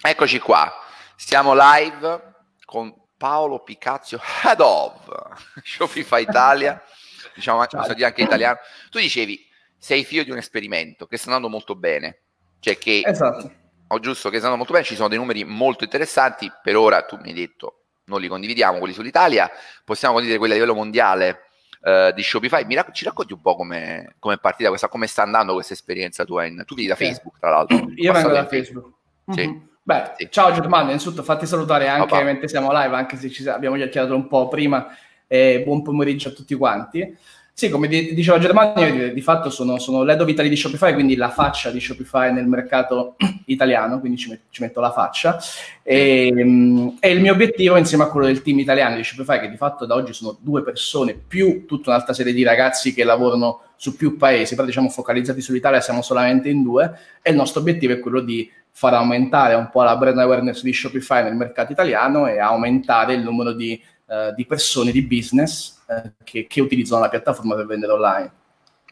Eccoci qua, siamo live con Paolo Picazio, head of Shopify Italia, diciamo anche, italiano. Tu dicevi, sei figlio di un esperimento che sta andando molto bene, cioè che, esatto. ho giusto che sta andando molto bene, ci sono dei numeri molto interessanti, per ora tu mi hai detto non li condividiamo, quelli sull'Italia, possiamo condividere quelli a livello mondiale uh, di Shopify. Mi rac- ci racconti un po' come è partita questa, come sta andando questa esperienza tua? In, tu vieni da Facebook, tra l'altro. Io vengo da Facebook. Sì. Mm-hmm. Beh, sì. ciao Germano, innanzitutto fatti salutare anche oh, mentre siamo live, anche se ci abbiamo chiacchierato un po' prima. Eh, buon pomeriggio a tutti quanti. Sì, come di- diceva Germano, io di, di fatto sono, sono l'head of Italy di Shopify, quindi la faccia di Shopify nel mercato italiano, quindi ci, met- ci metto la faccia. E, um, e, il mio obiettivo, insieme a quello del team italiano di Shopify, che di fatto da oggi sono due persone, più tutta un'altra serie di ragazzi che lavorano su più paesi, però diciamo focalizzati sull'Italia siamo solamente in due, e il nostro obiettivo è quello di far aumentare un po' la brand awareness di Shopify nel mercato italiano e aumentare il numero di uh, di persone, di business uh, che, che, utilizzano la piattaforma per vendere online.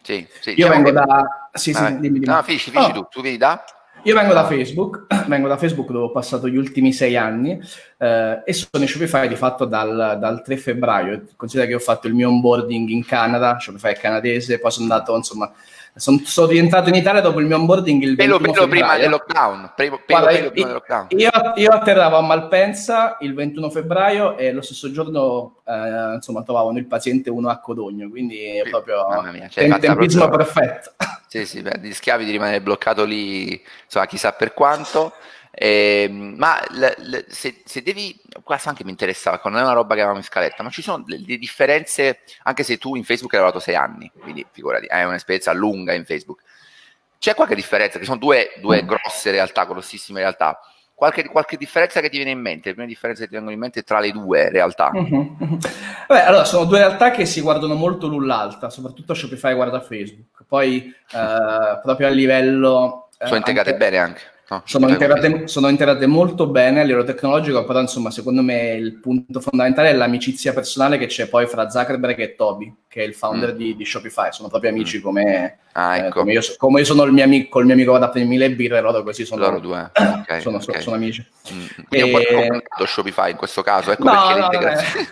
Sì, sì, Io diciamo vengo che... da... Sì, sì, dimmi, dimmi. No, finisci, finisci oh. tu, tu vieni da... Io vengo da Facebook, vengo da Facebook dove ho passato gli ultimi sei anni eh, e sono in Shopify di fatto dal, dal, 3 febbraio. Considera che ho fatto il mio onboarding in Canada, Shopify è canadese, poi sono andato insomma sono, sono, rientrato in Italia dopo il mio onboarding il pelo, 21 pelo prima del lockdown. Pelo, Guarda, pelo prima del lockdown. Io, io, atterravo a Malpensa il 21 febbraio e lo stesso giorno eh, insomma trovavano il paziente uno a Codogno, quindi è proprio mia, cioè, tem- tempismo proprio... perfetto. Sì, sì, beh, gli schiavi di rimanere bloccato lì, insomma, chissà per quanto. Eh, ma l- l- se, se, devi, questo anche mi interessava, non è una roba che avevamo in scaletta, ma ci sono delle differenze, anche se tu in Facebook hai lavorato sei anni, quindi figurati, hai un'esperienza lunga in Facebook. C'è qualche differenza? Che sono due, due mm. grosse realtà, grossissime realtà. Qualche, qualche, differenza che ti viene in mente? Le prime differenze che ti vengono in mente tra le due realtà? Mm-hmm. Beh, allora, sono due realtà che si guardano molto l'un l'altra, soprattutto Shopify guarda Facebook. Poi, eh, proprio a livello... Eh, sono integrate anche... bene anche No, sono, integrate, sono, integrate, molto bene a livello tecnologico, però insomma secondo me il punto fondamentale è l'amicizia personale che c'è poi fra Zuckerberg e Toby, che è il founder mm. di, di, Shopify, sono proprio amici mm. come, ah, ecco. eh, come, io, come, io, sono il mio amico, col mio amico da prendere mille birre, loro così sono, loro due. Okay, sono, okay. sono, amici. Mm. Quindi e... un po' complicato Shopify in questo caso, ecco no, perché no, l'integrazione...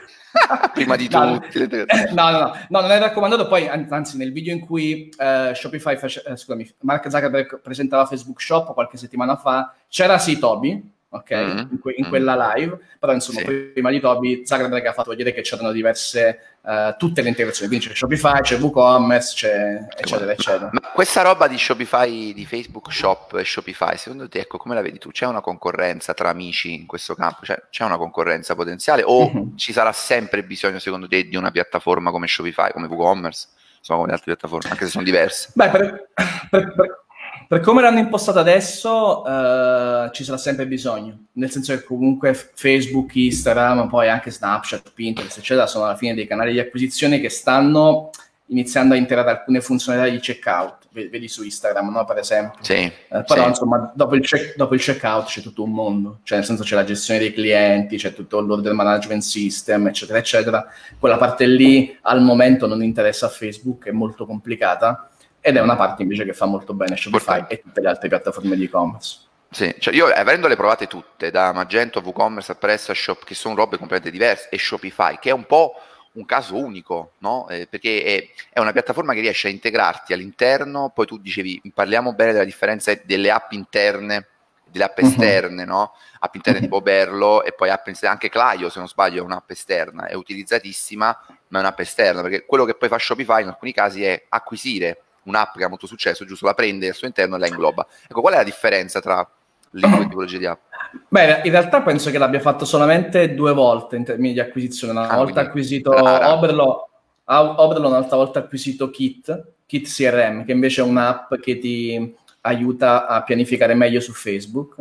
prima di no, tutti. No, no, no, no, non è raccomandato. Poi, anzi, nel video in cui uh, Shopify, face, uh, scusami, Mark Zuckerberg presentava Facebook Shop qualche settimana fa, c'era sì Toby, ok, mm-hmm. in, que- in, quella live, però insomma, sì. prima di Toby, Zuckerberg ha fatto vedere che c'erano diverse, uh, tutte le integrazioni, quindi c'è Shopify, c'è WooCommerce, c'è eccetera, eccetera. Ma questa roba di Shopify, di Facebook Shop e Shopify, secondo te, ecco, come la vedi tu? C'è una concorrenza tra amici in questo campo? Cioè, c'è una concorrenza potenziale o mm-hmm. ci sarà sempre bisogno, secondo te, di una piattaforma come Shopify, come WooCommerce? Insomma, come le altre piattaforme, anche se sono diverse. Beh, per, per, per per come l'hanno impostato adesso, uh, ci sarà sempre bisogno, nel senso che comunque Facebook, Instagram, poi anche Snapchat, Pinterest, eccetera, sono alla fine dei canali di acquisizione che stanno iniziando a integrare alcune funzionalità di checkout, vedi su Instagram, no? per esempio. Sì, eh, però sì. insomma, dopo il, check, dopo il, checkout c'è tutto un mondo, cioè nel senso c'è la gestione dei clienti, c'è tutto l'order management system, eccetera, eccetera. Quella parte lì al momento non interessa a Facebook, è molto complicata ed è una parte invece che fa molto bene Shopify e tutte le altre piattaforme di e-commerce. Sì, cioè io avendole provate tutte, da Magento, WooCommerce a PrestaShop, che sono robe completamente diverse, e Shopify, che è un po' un caso unico, no? eh, perché è, è, una piattaforma che riesce a integrarti all'interno, poi tu dicevi, parliamo bene della differenza delle app interne, delle app mhm. esterne, uh-huh. no? App interne uh-huh. tipo Berlo e poi app esterne, anche Clio, se non sbaglio, è un'app esterna, è utilizzatissima, ma è un'app esterna, perché quello che poi fa Shopify in alcuni casi è acquisire un'app che ha molto successo, giusto la prende al suo interno e la ingloba. Ecco, qual è la differenza tra le due tipologie di app? Beh, in realtà penso che l'abbia fatto solamente due volte in termini di acquisizione. Una ah, volta acquisito Oberlo, Oberlo, un'altra volta acquisito Kit, Kit CRM, che invece è un'app che ti aiuta a pianificare meglio su Facebook.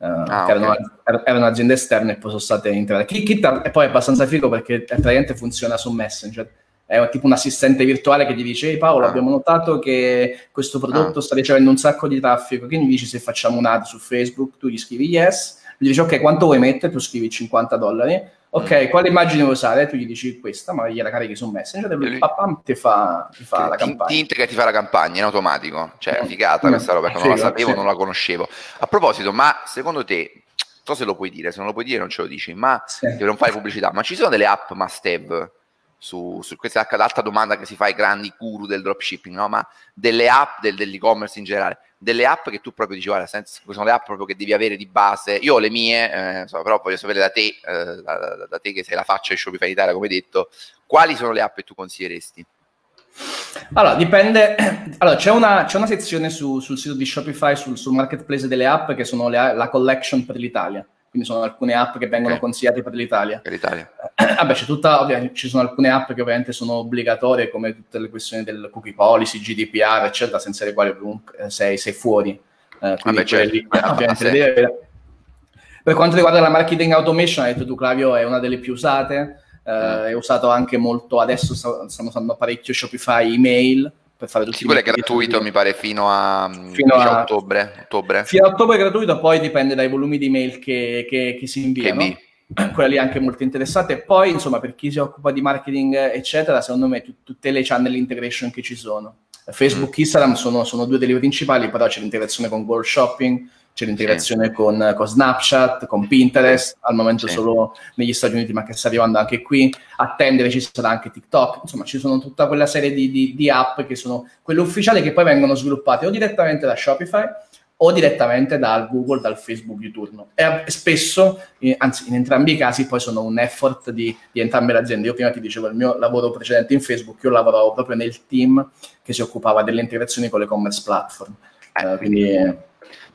Uh, ah, che erano, okay. erano, aziende esterne e poi sono state integrate. Kit, Kit è poi abbastanza figo perché praticamente funziona su Messenger è tipo un assistente virtuale che ti dice ehi Paolo ah. abbiamo notato che questo prodotto ah. sta ricevendo un sacco di traffico che mi dici se facciamo un ad su Facebook tu gli scrivi yes gli dici ok quanto vuoi mettere tu scrivi 50 dollari ok, quale immagine vuoi usare? Tu gli dici questa, ma gliela carichi su Messenger e lui papam, ti fa, ti fa la campagna. Ti integra ti fa la campagna in automatico. Cioè, mm. figata mm. questa roba, non figa, la sapevo, sì. non la conoscevo. A proposito, ma secondo te, so se lo puoi dire, se non lo puoi dire non ce lo dici, ma sì. non fare pubblicità, ma ci sono delle app must have su, su questa è l'altra domanda che si fa ai grandi guru del dropshipping, no? ma delle app del, dell'e-commerce in generale, delle app che tu proprio dici, guarda, senza, sono le app proprio che devi avere di base, io ho le mie, eh, so, però voglio sapere da te, eh, da, da, te che sei la faccia di Shopify Italia, come detto, quali sono le app che tu consiglieresti? Allora, dipende. Allora, c'è una, c'è una sezione su, sul sito di Shopify, sul, sul, marketplace delle app, che sono le, la collection per l'Italia quindi sono alcune app che vengono okay. consigliate per l'Italia. Per l'Italia. Vabbè, c'è tutta, ovviamente, ci sono alcune app che ovviamente sono obbligatorie, come tutte le questioni del cookie policy, GDPR, eccetera, senza le quali eh, sei, sei fuori. Eh, Vabbè, certo. lì, ovviamente. Per quanto riguarda la marketing automation, hai detto tu, Clavio, è una delle più usate. Eh, mm. è usato anche molto, adesso stanno usando parecchio Shopify email, per fare tutti sì, quello è gratuito mi pare fino a, fino a ottobre, ottobre, fino a ottobre è gratuito poi dipende dai volumi di mail che, che, che si inviano. Che quella lì è anche molto interessante poi insomma per chi si occupa di marketing eccetera secondo me t- tutte le channel integration che ci sono. Facebook e mm. Instagram sono, sono, due delle principali però c'è l'integrazione con Google Shopping c'è l'integrazione sì. con, con, Snapchat, con Pinterest, al momento sì. solo negli Stati Uniti, ma che sta arrivando anche qui. Attendere ci sarà anche TikTok, insomma, ci sono tutta quella serie di, di, di app che sono quelle ufficiali che poi vengono sviluppate o direttamente da Shopify o direttamente dal Google, dal Facebook di turno. E spesso, anzi in entrambi i casi, poi sono un effort di, di, entrambe le aziende. Io prima ti dicevo il mio lavoro precedente in Facebook, io lavoravo proprio nel team che si occupava delle integrazioni con l'e-commerce platform. Eh, quindi eh,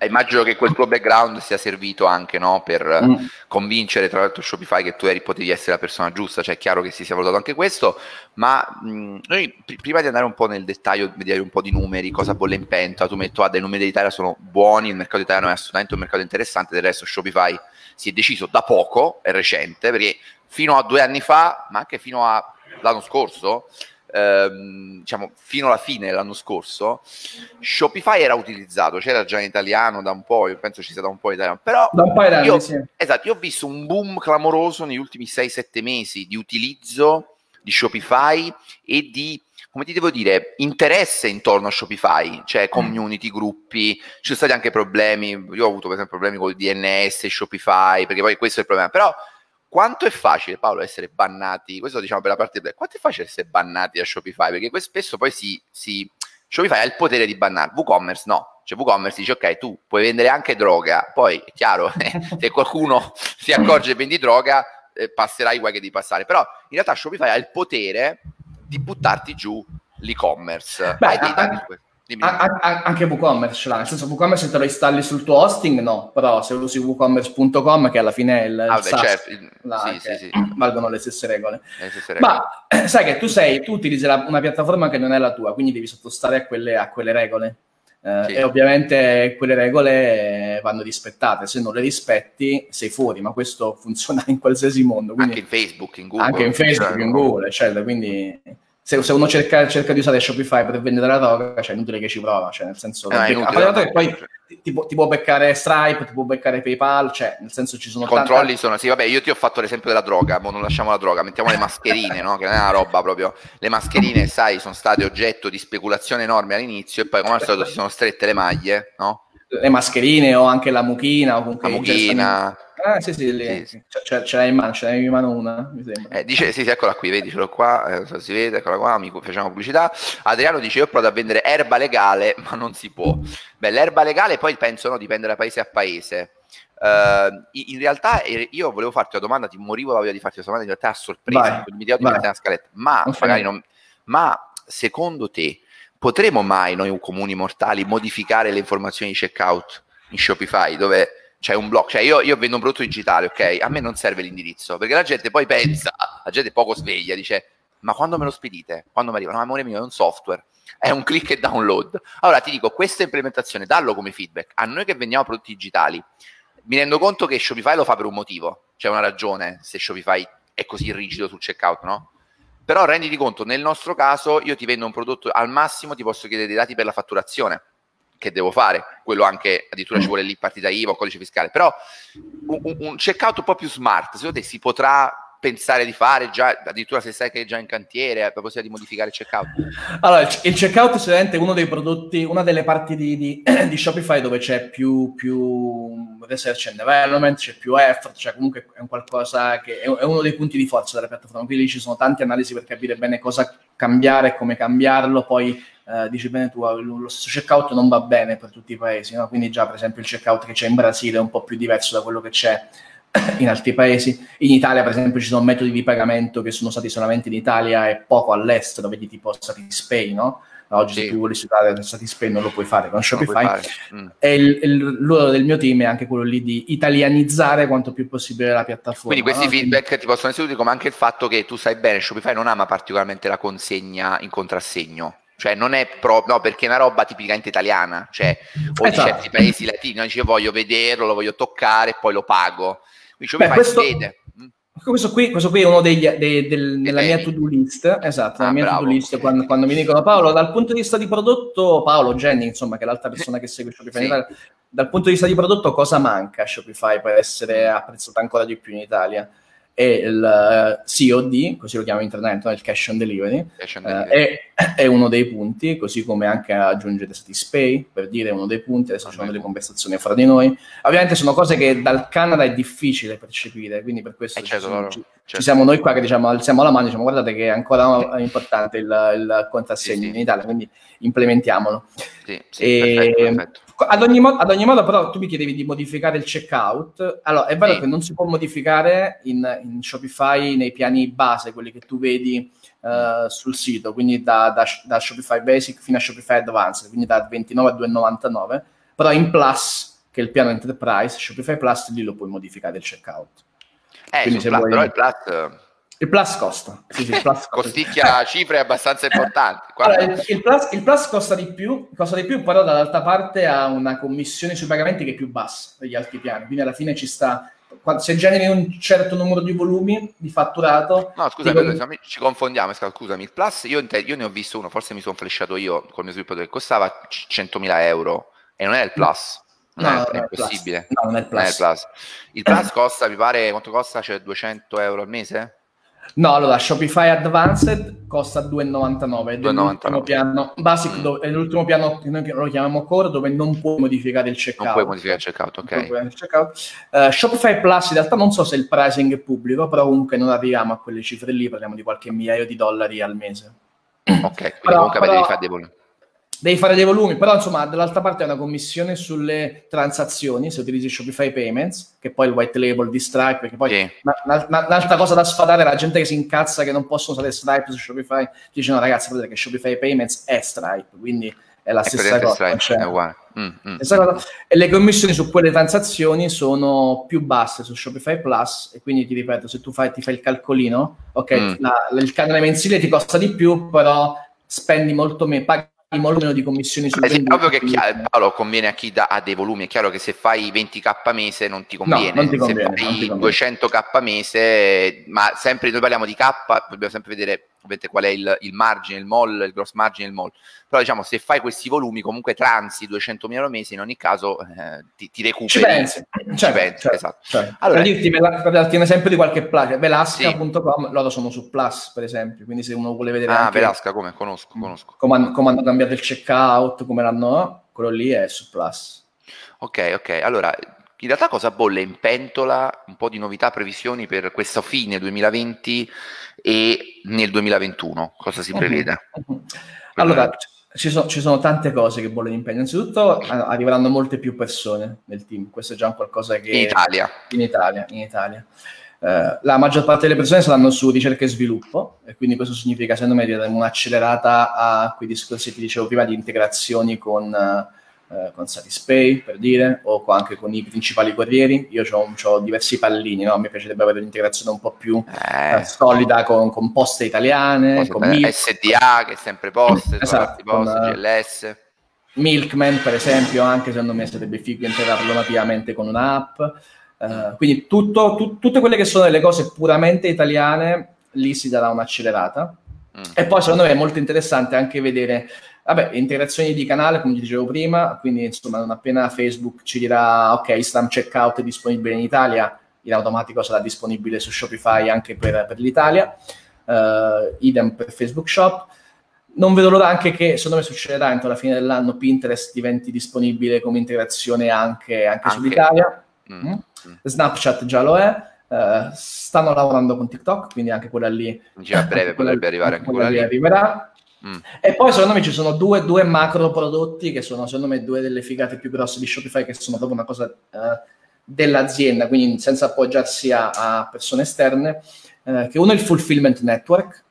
immagino che quel tuo background sia servito anche no, per mm. convincere tra l'altro Shopify che tu eri, potevi essere la persona giusta, cioè è chiaro che si sia valutato anche questo, ma mh, noi pr- prima di andare un po' nel dettaglio, vedere un po' di numeri, cosa bolle in pentola, tu metto, ah, dei numeri d'Italia sono buoni, il mercato italiano è assolutamente un mercato interessante, del resto Shopify si è deciso da poco, è recente, perché fino a due anni fa, ma anche fino all'anno scorso, ehm, diciamo, fino alla fine dell'anno scorso, Shopify era utilizzato, c'era già in italiano da un po', io penso ci sia da un po' in italiano, però da un po' anni, io, sì. esatto, io ho visto un boom clamoroso negli ultimi 6-7 mesi di utilizzo di Shopify e di come ti devo dire, interesse intorno a Shopify, cioè mm. community, gruppi, ci sono stati anche problemi, io ho avuto per esempio problemi con il DNS, Shopify, perché poi questo è il problema, però quanto è facile, Paolo, essere bannati? Questo diciamo per la parte black. Quanto è facile essere bannati da Shopify? Perché spesso poi si, si Shopify ha il potere di bannare, WooCommerce no. Cioè WooCommerce dice ok, tu puoi vendere anche droga, poi è chiaro, se qualcuno si accorge che vendi droga, eh, passerai guai che devi passare. Però in realtà Shopify ha il potere di buttarti giù l'e-commerce. Beh, a, a, a, anche WooCommerce ce l'ha, nel senso WooCommerce se te lo installi sul tuo hosting no, però se usi WooCommerce.com che alla fine è il, ah, il beh, certo. là, sì, sì, sì. valgono le stesse regole. Le stesse regole. Ma sai che tu sei, tu utilizzi la, una piattaforma che non è la tua, quindi devi sottostare a quelle, a quelle regole. Eh, e ovviamente quelle regole vanno rispettate, se non le rispetti sei fuori, ma questo funziona in qualsiasi mondo. Quindi, anche in Facebook, in Google. Anche in Facebook, cioè, in Google, eccetera. Quindi se, se, uno cerca, cerca, di usare Shopify per vendere la droga, cioè è inutile che ci prova, cioè nel senso... Eh, becca, no, poi ti, ti, può, ti, può beccare Stripe, ti può beccare PayPal, cioè nel senso ci sono... I controlli tante... sono... Sì, vabbè, io ti ho fatto l'esempio della droga, ma non lasciamo la droga, mettiamo le mascherine, no? Che non è una roba proprio... Le mascherine, sai, sono state oggetto di speculazione enorme all'inizio e poi come al solito si sono strette le maglie, no? Le mascherine o anche la mucchina o comunque... La mucchina... Ah, sì, sì, lì. Sì, sì. Ce, ce l'hai in mano, ce l'hai in mano una, mi sembra. Eh, dice, sì, sì, eccola qui, vedi, ce l'ho qua, eh, so si vede, eccola qua, mi facciamo pubblicità. Adriano dice, io ho provato a vendere erba legale, ma non si può. Beh, l'erba legale poi penso, no, dipende da paese a paese. Uh, in realtà io volevo farti una domanda, ti morivo la voglia di farti questa domanda, in realtà a sorpresa, mi di una scaletta, ma non magari non... Ma secondo te potremo mai noi comuni mortali modificare le informazioni di checkout in Shopify dove c'è un blocco, cioè io, io, vendo un prodotto digitale, ok? A me non serve l'indirizzo, perché la gente poi pensa, la gente poco sveglia, dice, ma quando me lo spedite? Quando mi arriva? No, amore mio, è un software, è un click e download. Allora ti dico, questa implementazione, dallo come feedback, a noi che vendiamo prodotti digitali, mi rendo conto che Shopify lo fa per un motivo, c'è una ragione se Shopify è così rigido sul checkout, no? Però renditi conto, nel nostro caso io ti vendo un prodotto, al massimo ti posso chiedere dei dati per la fatturazione, che devo fare, quello anche addirittura ci vuole lì partita IVA o codice fiscale, però un, un checkout un po' più smart, secondo te si potrà pensare di fare già, addirittura se sai che è già in cantiere, la possibilità di modificare il checkout? Allora, il, checkout è sicuramente uno dei prodotti, una delle parti di, di, di Shopify dove c'è più, più, research and development, c'è più effort, cioè comunque è un qualcosa che è, uno dei punti di forza della piattaforma, quindi ci sono tante analisi per capire bene cosa cambiare come cambiarlo, poi eh, dici bene tu, lo stesso checkout non va bene per tutti i paesi, no? quindi già per esempio il checkout che c'è in Brasile è un po' più diverso da quello che c'è in altri paesi. In Italia, per esempio, ci sono metodi di pagamento che sono stati solamente in Italia e poco all'estero, vedi tipo Satispay, no? Oggi sì. se tu vuoi usare Satispay non lo puoi fare con Shopify. Fare. Mm. E il, il, l'uovo del mio team è anche quello lì di italianizzare quanto più possibile la piattaforma. Quindi questi no? feedback Quindi... ti possono essere utili come anche il fatto che tu sai bene, Shopify non ama particolarmente la consegna in contrassegno. Cioè non è proprio, no, perché è una roba tipicamente italiana, cioè o esatto. di certi paesi latini, dice voglio vederlo, lo voglio toccare e poi lo pago. Quindi Beh, questo... vede. Questo qui, questo qui, è uno degli, dei, del, della mia to-do list, esatto, ah, mia to-do list quando, quando, mi dicono Paolo, dal punto di vista di prodotto, Paolo Jenny, insomma, che è l'altra persona che segue Shopify, sì. dal punto di vista di prodotto cosa manca a Shopify per essere apprezzato ancora di più in Italia? E il eh, COD, così lo chiamo internet, il cash on delivery, cash on delivery. Eh, è, è, uno dei punti, così come anche aggiungere Satispay, per dire uno dei punti, adesso ci sono delle conversazioni fra di noi. Ovviamente sono cose che dal Canada è difficile percepire, quindi per questo eh, ci, certo, sono, ci, certo. ci, siamo noi qua che diciamo, alziamo la mano e diciamo guardate che è ancora importante il, il contrassegno sì, sì. in Italia, quindi implementiamolo. Sì, sì, e, perfetto, perfetto. Ad ogni, mo- ad ogni, modo, però, tu mi chiedevi di modificare il checkout. Allora, è vero sì. che non si può modificare in, in, Shopify nei piani base, quelli che tu vedi uh, sul sito, quindi da, da, da, Shopify Basic fino a Shopify Advanced, quindi da 29 a 2,99. Però in Plus, che è il piano Enterprise, Shopify Plus, lì lo puoi modificare il checkout. Eh, quindi se Plus, vuoi... però il Plus il plus costa. Sì, sì, il plus Costicchia eh. cifre abbastanza importanti. Allora, il, il, plus, il, plus, costa di più, costa di più, però dall'altra parte ha una commissione sui pagamenti che è più bassa degli altri piani. Quindi alla fine ci sta. Se generi un certo numero di volumi di fatturato. No, scusa, dico... ci confondiamo. Scusami, il plus io, io, ne ho visto uno, forse mi sono flashato io col mio sviluppatore, che costava 100.000 euro e non è il plus. No, no, è, possibile. No, non è il plus. Non è il plus. Il plus costa, mi pare, quanto costa? Cioè 200 euro al mese? No, allora Shopify Advanced costa 2,99 2,99 piano Basic mm. dove, è l'ultimo piano che noi lo chiamiamo Core dove non puoi modificare il checkout. Non puoi modificare il checkout, ok. Il checkout. Uh, Shopify Plus in realtà non so se il pricing è pubblico, però comunque non arriviamo a quelle cifre lì, parliamo di qualche migliaio di dollari al mese. Ok, quindi però, comunque però, avete dei fatti devi fare dei volumi, però insomma dall'altra parte è una commissione sulle transazioni, se utilizzi Shopify Payments, che poi il white label di Stripe, perché poi sì. un'altra cosa da sfadare è la gente che si incazza che non possono usare Stripe su Shopify, dice no ragazzi, vedete che Shopify Payments è Stripe, quindi è la è stessa cosa. Stripe, cioè, è uguale. Mm, mm, mm. E le commissioni su quelle transazioni sono più basse su Shopify Plus e quindi ti ripeto, se tu fai, ti fai il calcolino, ok, mm. la, il canale mensile ti costa di più, però spendi molto meno, paghi molto meno di commissioni sul. È ovvio che chiaro, Paolo conviene a chi da, ha dei volumi, è chiaro che se fai 20k mese non ti conviene, no, non ti conviene se fai 200k mese, ma sempre noi parliamo di k, dobbiamo sempre vedere ovviamente qual è il, il, margine, il mall, il gross margine, il mall. Però diciamo, se fai questi volumi, comunque transi 200.000 euro mese, in ogni caso eh, ti, ti, recuperi. Ci pensi, ci certo, pensi, certo, esatto. Certo. Allora, per dirti, per darti un esempio di qualche plugin, velasca.com, sì. loro sono su Plus, per esempio, quindi se uno vuole vedere Ah, Velasca, come? Conosco, conosco. Come hanno, come hanno cambiato il checkout, come l'hanno, quello lì è su Plus. Ok, ok, allora in realtà cosa bolle in pentola? Un po' di novità, previsioni per questa fine 2020 e nel 2021? Cosa si prevede? Uh-huh. Allora, ci sono, ci sono, tante cose che bollono in pentola. Innanzitutto arriveranno molte più persone nel team, questo è già un qualcosa che... In Italia. In Italia, in Italia. Uh, la maggior parte delle persone saranno su ricerca e sviluppo e quindi questo significa secondo me un'accelerata a quei discorsi che dicevo prima di integrazioni con... Uh, eh, con Satispay per dire, o anche con i principali corrieri. Io ho diversi pallini, no? mi piacerebbe avere un'integrazione un po' più eh. Eh, solida con, con, poste italiane, poste con SDA che è sempre poste, esatto, poste, con, GLS. Milkman per esempio, anche secondo me sarebbe figo integrarlo nativamente con un'app. Uh, quindi tutto, tu, tutte quelle che sono delle cose puramente italiane, lì si darà un'accelerata. Mm. E poi secondo me è molto interessante anche vedere Vabbè, integrazioni di canale, come dicevo prima, quindi insomma non appena Facebook ci dirà ok, Instagram Checkout è disponibile in Italia, in automatico sarà disponibile su Shopify anche per, per l'Italia, uh, idem per Facebook Shop. Non vedo l'ora anche che, secondo me succederà entro la fine dell'anno, Pinterest diventi disponibile come integrazione anche, anche, anche. sull'Italia. Mm. Mm. Snapchat già lo è. Uh, stanno lavorando con TikTok, quindi anche quella lì. Già a breve potrebbe arrivare anche quella lì. Arriverà. Mm. E poi secondo me ci sono due, due, macro prodotti che sono secondo me due delle figate più grosse di Shopify che sono proprio una cosa uh, dell'azienda, quindi senza appoggiarsi a, a persone esterne, uh, che uno è il Fulfillment Network.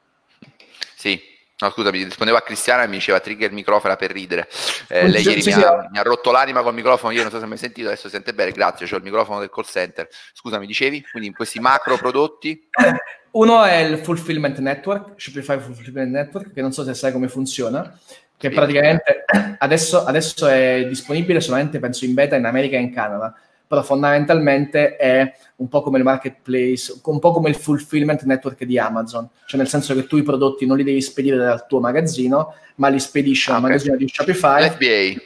Sì, No, scusami, rispondevo a Cristiana e mi diceva trigger il microfono per ridere. Eh, lei ieri mi, ha, mi, ha, rotto l'anima col microfono, io non so se mi hai sentito, adesso sente bene, grazie, ho il microfono del call center. Scusami, dicevi? Quindi in questi macro prodotti? Uno è il Fulfillment Network, Shopify Fulfillment Network, che non so se sai come funziona, che sì. praticamente adesso, adesso è disponibile solamente, penso, in beta in America e in Canada però fondamentalmente è un po' come il marketplace, un po' come il fulfillment network di Amazon, cioè nel senso che tu i prodotti non li devi spedire dal tuo magazzino, ma li spedisci al okay. magazzino di Shopify. L'FBA,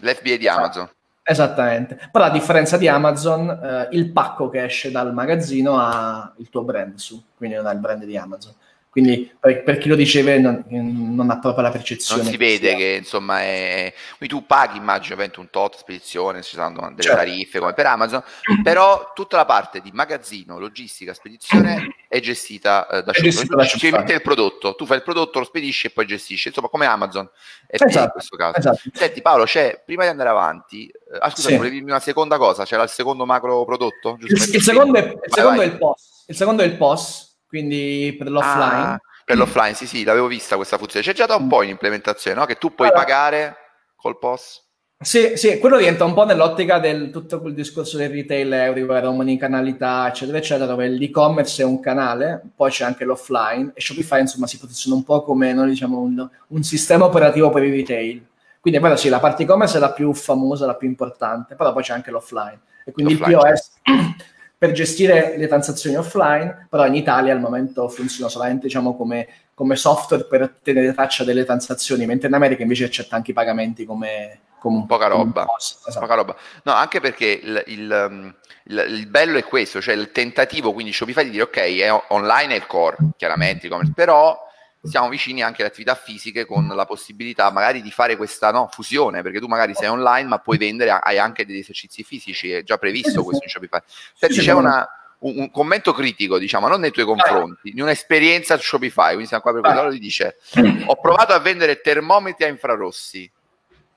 l'FBA di Amazon. Esattamente, però a differenza di Amazon, eh, il pacco che esce dal magazzino ha il tuo brand su, quindi non ha il brand di Amazon. Quindi per, per chi lo riceve non, non, ha proprio la percezione. Non si vede sia. che insomma è... Quindi tu paghi immagino un tot spedizione, ci sono delle certo. tariffe come per Amazon, però tutta la parte di magazzino, logistica, spedizione è gestita eh, da Shopify. Ci mette il prodotto, tu fai il prodotto, lo spedisci e poi gestisci, insomma come Amazon è esatto, in questo caso. Esatto. Senti Paolo, c'è, prima di andare avanti, eh, ah scusa, sì. volevi dirmi una seconda cosa, c'era il secondo macro prodotto? Il, il, secondo, è, il vai, secondo vai. è il POS, il secondo è il POS quindi per l'offline. Ah, per l'offline, sì, sì, l'avevo vista questa funzione. C'è già da un po' in implementazione, no? Che tu puoi allora, pagare col POS. Sì, sì, quello rientra un po' nell'ottica del tutto quel discorso del retail everywhere, omnicanalità, eccetera, eccetera, dove l'e-commerce è un canale, poi c'è anche l'offline e Shopify, insomma, si posiziona un po' come, noi diciamo, un, un sistema operativo per il retail. Quindi è vero, sì, la parte e-commerce è la più famosa, la più importante, però poi c'è anche l'offline. E quindi l'offline. il POS per gestire le transazioni offline, però in Italia al momento funziona solamente diciamo, come, come, software per tenere traccia delle transazioni, mentre in America invece accetta anche i pagamenti come, come poca roba. Esatto. poca roba. No, anche perché il, il, um, il, il, bello è questo, cioè il tentativo, quindi Shopify di dire ok, è online è il core, chiaramente, però siamo vicini anche alle attività fisiche con la possibilità magari di fare questa no, fusione, perché tu magari sei online ma puoi vendere, hai anche degli esercizi fisici, è già previsto questo in Shopify. Senti, c'è una, un, un, commento critico, diciamo, non nei tuoi confronti, di un'esperienza su Shopify, quindi siamo qua per quello, ti dice, ho provato a vendere termometri a infrarossi,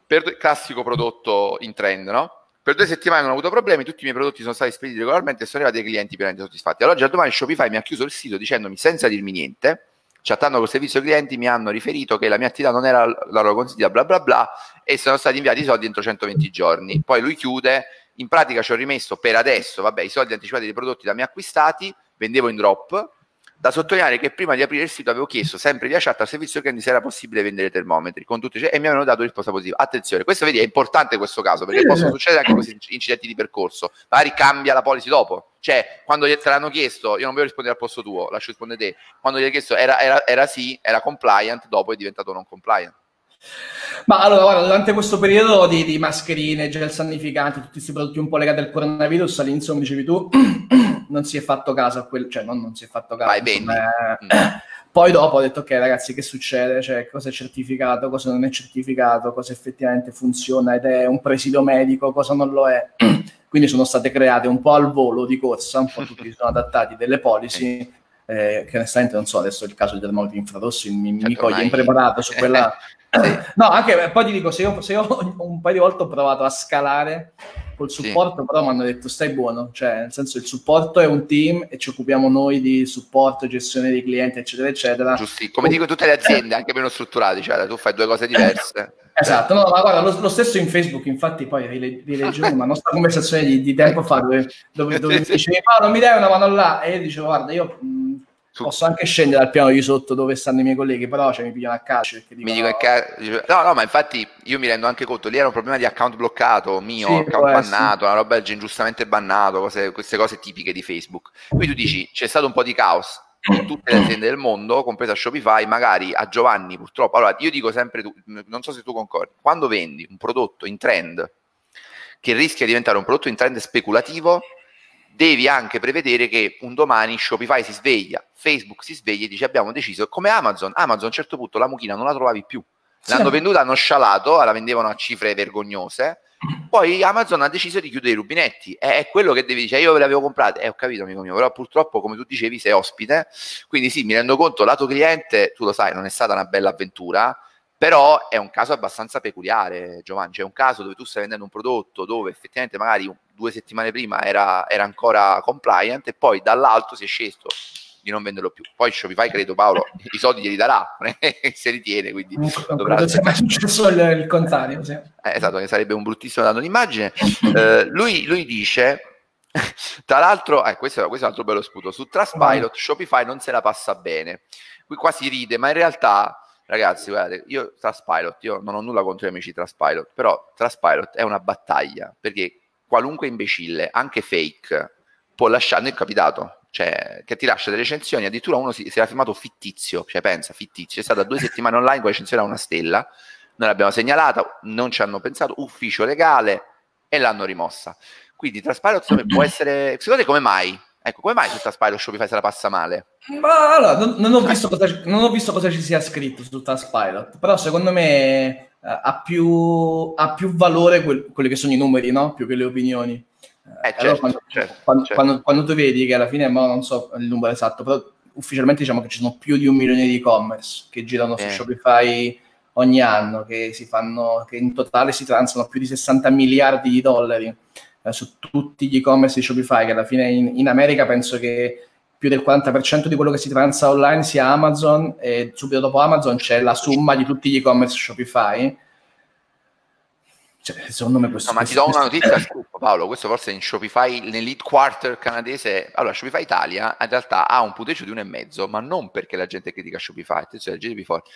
per classico prodotto in trend, no? Per due settimane non ho avuto problemi, tutti i miei prodotti sono stati spediti regolarmente e sono arrivati ai clienti pienamente soddisfatti. Allora, già domani Shopify mi ha chiuso il sito dicendomi senza dirmi niente, chattando col servizio clienti mi hanno riferito che la mia attività non era la loro consigliata, bla bla bla, e sono stati inviati i soldi entro 120 giorni. Poi lui chiude, in pratica ci ho rimesso per adesso, vabbè, i soldi anticipati dei prodotti da me acquistati, vendevo in drop, da sottolineare che prima di aprire il sito avevo chiesto sempre via chat al servizio clienti se era possibile vendere termometri con tutti, cioè, e mi avevano dato risposta positiva. Attenzione, questo vedi è importante questo caso perché possono succedere anche questi incidenti di percorso. Magari cambia la policy dopo. Cioè, quando te l'hanno chiesto, io non voglio rispondere al posto tuo, lascio rispondere te. Quando gli hai chiesto era, era, era sì, era compliant, dopo è diventato non compliant. Ma allora, guarda, durante questo periodo di, di mascherine, gel sanificanti, tutti questi prodotti un po' legati al coronavirus, all'inizio, come dicevi tu, non si è fatto caso a quello, cioè non, non si è fatto caso. Vai, insomma, eh, mm. Poi dopo ho detto, ok ragazzi, che succede? Cioè, cosa è certificato, cosa non è certificato, cosa effettivamente funziona ed è un presidio medico, cosa non lo è. Quindi sono state create un po' al volo di corsa, un po' tutti sono adattati delle policy eh, che onestamente non so, adesso il caso di termometri infrarossi mi, certo, mi coglie impreparato su quella... no, anche poi ti dico, se io, se io, un paio di volte ho provato a scalare col supporto, sì. però mi hanno detto stai buono, cioè nel senso il supporto è un team e ci occupiamo noi di supporto, gestione dei clienti, eccetera, eccetera. Giusti, come dico tutte le aziende, anche meno strutturate, cioè tu fai due cose diverse. Esatto, no, ma guarda, lo, lo, stesso in Facebook, infatti poi rileggevo una nostra conversazione di, di tempo fa dove, dove, dove dicevi, Paolo mi dai una mano là? E io dicevo, guarda, io mh, posso anche scendere dal piano di sotto dove stanno i miei colleghi, però cioè, mi pigliano a calcio. Mi dico no, ca- no, no, ma infatti io mi rendo anche conto, lì era un problema di account bloccato mio, sì, account bannato, una roba ingiustamente bannato, cose, queste cose tipiche di Facebook. Quindi tu dici, c'è stato un po' di caos, in tutte le aziende del mondo, compresa Shopify, magari a Giovanni purtroppo. Allora, io dico sempre, non so se tu concordi, quando vendi un prodotto in trend che rischia di diventare un prodotto in trend speculativo, devi anche prevedere che un domani Shopify si sveglia, Facebook si sveglia e dice abbiamo deciso, come Amazon, Amazon a un certo punto la mucchina non la trovavi più, l'hanno sì. venduta, hanno scialato, la vendevano a cifre vergognose, poi Amazon ha deciso di chiudere i rubinetti, è, quello che devi dire, io ve l'avevo comprate, eh, ho capito amico mio, però purtroppo come tu dicevi sei ospite, quindi sì, mi rendo conto, lato cliente, tu lo sai, non è stata una bella avventura, però è un caso abbastanza peculiare, Giovanni. C'è un caso dove tu stai vendendo un prodotto dove effettivamente magari due settimane prima era, era ancora compliant e poi dall'alto si è sceso di non venderlo più. Poi Shopify, credo Paolo, i soldi glieli darà, se li tiene, quindi non dovrà... sia mai successo il, il contrario. Sì. Eh, esatto, che sarebbe un bruttissimo dato d'immagine. Eh, lui, lui dice, tra l'altro, eh, questo, questo, è un altro bello sputo, su Trustpilot Shopify non se la passa bene. Qui qua si ride, ma in realtà Ragazzi, guardate, io Trustpilot, io non ho nulla contro gli amici Trustpilot, però Trustpilot è una battaglia, perché qualunque imbecille, anche fake, può lasciare, è capitato, cioè, che ti lascia delle recensioni, addirittura uno si, si era firmato fittizio, cioè pensa, fittizio, è stata due settimane online con la recensione a una stella, noi l'abbiamo segnalata, non ci hanno pensato, ufficio legale e l'hanno rimossa. Quindi Trustpilot può essere, secondo te come mai? Ecco, come mai Spy lo Shopify se la passa male? Ma allora, non, non, ho visto cosa, non ho visto cosa ci sia scritto su Taskpilot, però secondo me ha, più, ha, più, valore quel, quelli che sono i numeri, no? Più che le opinioni. Eh, certo, allora, quando, certo, quando, certo. Quando, quando, tu vedi che alla fine, ma non so il numero esatto, però ufficialmente diciamo che ci sono più di un milione di e-commerce che girano eh. su Shopify ogni anno, che, si fanno, che in totale si transano più di 60 miliardi di dollari eh, su tutti gli e-commerce di Shopify, che alla fine in, in, America penso che più del 40% di quello che si transa online sia Amazon e subito dopo Amazon c'è la somma di tutti gli e-commerce Shopify. Cioè, secondo me questo... No, ma ti do una notizia scoop, Paolo, questo forse in Shopify, nell'headquarter canadese, allora Shopify Italia in realtà ha un punteggio di 1,5, ma non perché la gente critica Shopify, attenzione, GDP forte,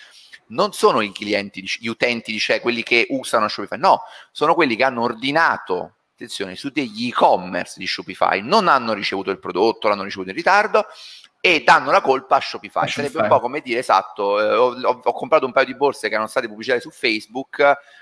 non sono i clienti, gli utenti, cioè quelli che usano Shopify, no, sono quelli che hanno ordinato attenzione, su degli e-commerce di Shopify non hanno ricevuto il prodotto, l'hanno ricevuto in ritardo e danno la colpa a Shopify. A Sarebbe Shopify. un po' come dire, esatto, eh, ho, ho, comprato un paio di borse che erano state pubblicate su Facebook,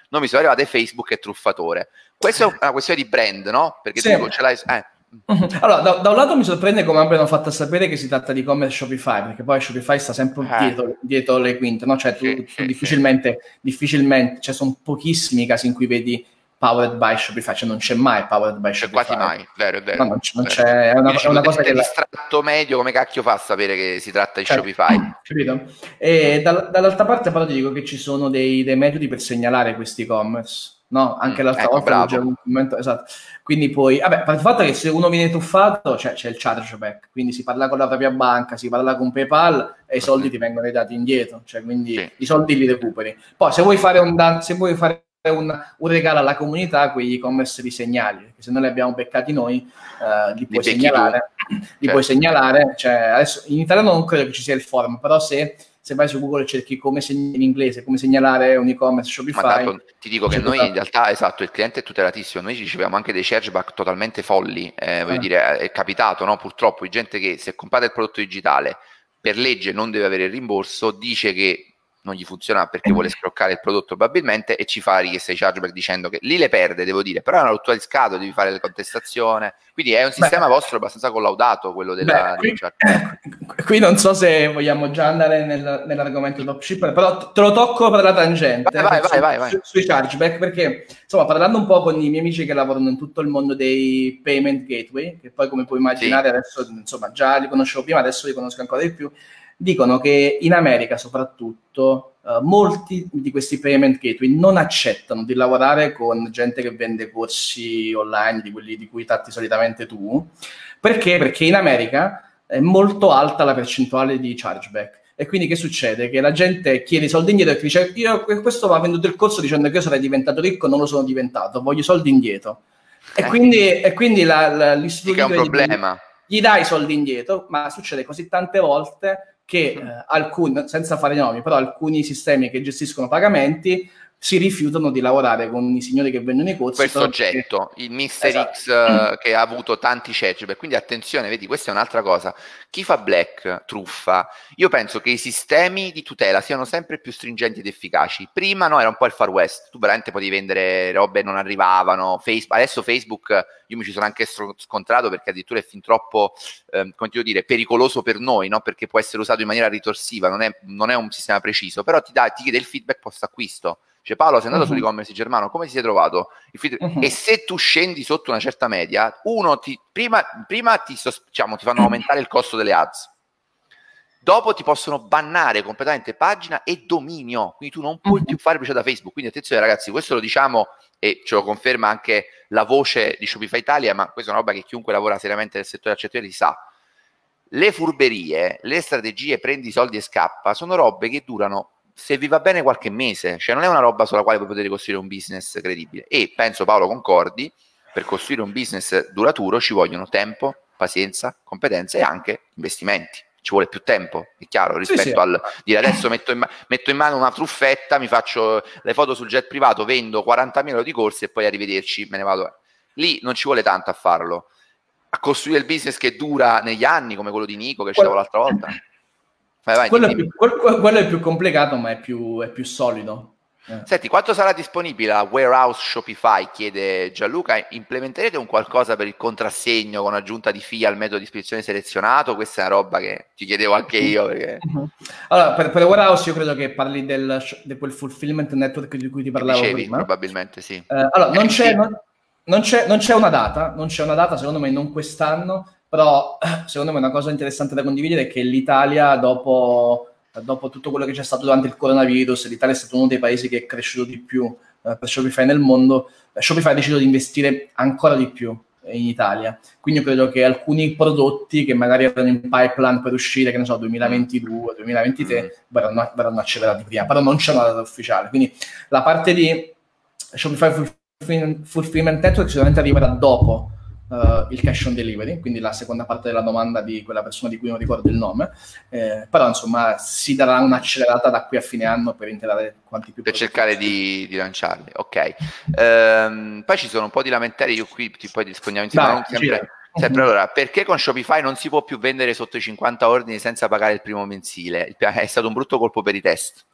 non mi sono arrivate, Facebook è truffatore. Questa è una questione di brand, no? Perché sì. tu ce l'hai... Eh. Allora, da, da, un lato mi sorprende come abbiano fatto a sapere che si tratta di e-commerce Shopify, perché poi Shopify sta sempre eh. dietro, dietro, le quinte, no? Cioè, tu, tu difficilmente, difficilmente, cioè, sono pochissimi i casi in cui vedi powered by Shopify, cioè non c'è mai powered by Shopify. C'è quasi mai, vero, è vero. No, non, c- non c'è, è una, è una cosa che... L'estratto medio, come cacchio fa a sapere che si tratta di cioè, Shopify? Capito? E dal, dall'altra parte però ti dico che ci sono dei, dei metodi per segnalare questi e-commerce. No, anche mm, l'altra ecco, volta c'è un commento, esatto. Quindi poi, vabbè, il fatto che se uno viene truffato, cioè, c'è il chargeback, quindi si parla con la propria banca, si parla con PayPal e i soldi ti vengono dati indietro, cioè quindi sì. i soldi li recuperi. Poi se vuoi fare un dan- se vuoi fare un, un, regalo alla comunità quegli e-commerce li segnali, perché se non li abbiamo beccati noi, eh, li puoi segnalare. Li certo. puoi segnalare. Cioè, adesso, in italiano non credo che ci sia il forum, però se, se vai su Google e cerchi come segnalare in inglese, come segnalare un e-commerce Shopify. Ma tanto, ti dico che noi in realtà, esatto, il cliente è tutelatissimo, noi riceviamo anche dei chargeback totalmente folli, eh, voglio eh. dire, è capitato, no? purtroppo, di gente che se comprate il prodotto digitale per legge non deve avere il rimborso, dice che non gli funziona perché vuole scroccare il prodotto probabilmente e ci fa richiesta di chargeback dicendo che lì le perde, devo dire, però è una rottura di scatole, devi fare la contestazione, quindi è un sistema Beh, vostro abbastanza collaudato quello della... Beh, qui, qui, non so se vogliamo già andare nel, nell'argomento dropshipper, però te lo tocco per la tangente. Vai, vai, vai, vai, su, sui chargeback, perché insomma parlando un po' con i miei amici che lavorano in tutto il mondo dei payment gateway, che poi come puoi immaginare sì. adesso insomma già li conoscevo prima, adesso li conosco ancora di più, dicono che in America soprattutto uh, molti di questi payment gateway non accettano di lavorare con gente che vende corsi online, di quelli di cui tratti solitamente tu, perché? Perché in America è molto alta la percentuale di chargeback. E quindi che succede? Che la gente chiede i soldi indietro e dice io questo mi ha venduto il corso dicendo che io sarei diventato ricco, non lo sono diventato, voglio i soldi indietro. E eh. quindi, e quindi la, la, l'istituto... Gli, gli dai i soldi indietro, ma succede così tante volte che eh, alcuni, senza fare nomi, però alcuni sistemi che gestiscono pagamenti si rifiutano di lavorare con i signori che vendono i corsi. Quel soggetto, il Mister esatto. X uh, che ha avuto tanti chatbot. Quindi attenzione, vedi, questa è un'altra cosa. Chi fa black, truffa, io penso che i sistemi di tutela siano sempre più stringenti ed efficaci. Prima no, era un po' il far west, tu veramente potevi vendere robe non arrivavano, Facebook, adesso Facebook io mi ci sono anche scontrato perché addirittura è fin troppo, eh, come ti devo dire, pericoloso per noi, no? perché può essere usato in maniera ritorsiva, non è, non è un sistema preciso, però ti, dà, ti chiede il feedback post acquisto cioè, Paolo, sei andato uh-huh. sull'e-commerce germano, come ti sei trovato? Uh-huh. E se tu scendi sotto una certa media, uno ti, prima, prima ti, diciamo, ti fanno aumentare il costo delle ads, dopo ti possono bannare completamente pagina e dominio, quindi tu non puoi uh-huh. più fare pubblicità da Facebook. Quindi attenzione ragazzi, questo lo diciamo e ce lo conferma anche la voce di Shopify Italia, ma questa è una roba che chiunque lavora seriamente nel settore accettorie sa. Le furberie, le strategie prendi i soldi e scappa sono robe che durano se vi va bene qualche mese, cioè non è una roba sulla quale voi potete costruire un business credibile. E penso Paolo concordi, per costruire un business duraturo ci vogliono tempo, pazienza, competenze e anche investimenti. Ci vuole più tempo, è chiaro, rispetto sì, sì. al dire adesso metto in, metto in, mano una truffetta, mi faccio le foto sul jet privato, vendo 40.000 euro di corsi e poi arrivederci, me ne vado. Lì non ci vuole tanto a farlo. A costruire il business che dura negli anni, come quello di Nico che c'era l'altra volta Vai, vai, quello, è più, quello, è più, complicato, ma è più, è più solido. Eh. Senti, quanto sarà disponibile la warehouse Shopify? Chiede Gianluca. Implementerete un qualcosa per il contrassegno con aggiunta di fee al metodo di iscrizione selezionato? Questa è una roba che ti chiedevo anche io. Perché... Uh-huh. Allora, per, per warehouse io credo che parli del, di quel fulfillment network di cui ti parlavo Dicevi, prima. Probabilmente sì. Eh, allora, non c'è, non, non, c'è, non c'è una data, non c'è una data, secondo me non quest'anno, però secondo me una cosa interessante da condividere è che l'Italia dopo, dopo tutto quello che c'è stato durante il coronavirus, l'Italia è stato uno dei paesi che è cresciuto di più eh, per Shopify nel mondo, eh, Shopify ha deciso di investire ancora di più in Italia. Quindi io credo che alcuni prodotti che magari erano in pipeline per uscire, che ne so, 2022, 2023, mm. verranno, verranno accelerati prima, però non c'è una data ufficiale. Quindi la parte di Shopify Fulfillment Network sicuramente arriverà dopo uh, il cash on delivery, quindi la seconda parte della domanda di quella persona di cui non ricordo il nome, eh, però insomma si darà un'accelerata da qui a fine anno per integrare quanti più... Per cercare di, di, lanciarli, ok. Um, poi ci sono un po' di lamentele, io qui ti poi rispondiamo insieme, Dai, sempre... Sempre allora, perché con Shopify non si può più vendere sotto i 50 ordini senza pagare il primo mensile? È stato un brutto colpo per i test.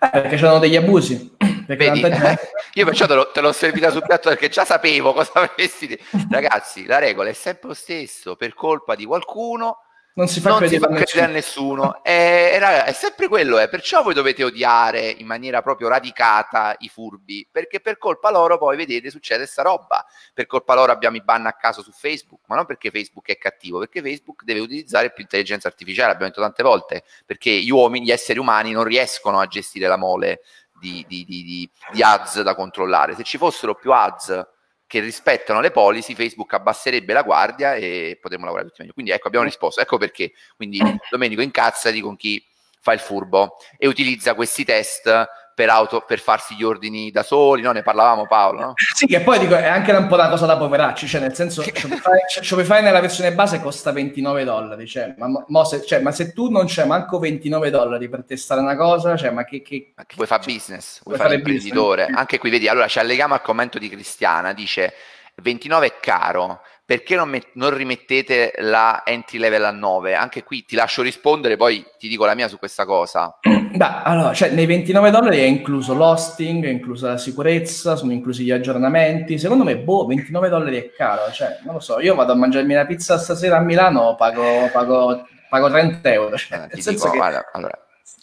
Eh, perché c'erano degli abusi. Vedi, eh, io perciò te, lo, te l'ho servita sul piatto perché già sapevo cosa avresti. Ragazzi, la regola è sempre lo stesso, per colpa di qualcuno non si fa, non credere, si fa credere, a nessuno. è, è, è, sempre quello, è. perciò voi dovete odiare in maniera proprio radicata i furbi, perché per colpa loro poi vedete succede sta roba. Per colpa loro abbiamo i ban a caso su Facebook, ma non perché Facebook è cattivo, perché Facebook deve utilizzare più intelligenza artificiale, abbiamo detto tante volte, perché gli uomini, gli esseri umani non riescono a gestire la mole di, di, di, di ads da controllare. Se ci fossero più ads che rispettano le policy, Facebook abbasserebbe la guardia e potremmo lavorare tutti meglio. Quindi ecco, abbiamo risposto. Ecco perché. Quindi Domenico incazzati con chi fa il furbo e utilizza questi test per, auto, per farsi gli ordini da soli, no? Ne parlavamo Paolo, no? Sì, che poi dico, è anche un po' una cosa da poveracci, cioè nel senso Shopify, nella versione base costa 29 dollari, cioè ma, ma, se, cioè, ma, se, tu non c'è manco 29 dollari per testare una cosa, cioè ma che... che, ma vuoi fare business, vuoi, vuoi fare imprenditore, business. anche qui vedi, allora ci alleghiamo al commento di Cristiana, dice 29 è caro, perché non, met- non, rimettete la entry level a 9? Anche qui ti lascio rispondere, poi ti dico la mia su questa cosa. Beh, allora, cioè, nei 29 dollari è incluso l'hosting, è inclusa la sicurezza, sono inclusi gli aggiornamenti. Secondo me, boh, 29 dollari è caro. Cioè, non lo so, io vado a mangiarmi la pizza stasera a Milano, pago, pago, pago 30 euro. Cioè, eh, dico, che, guarda, allora.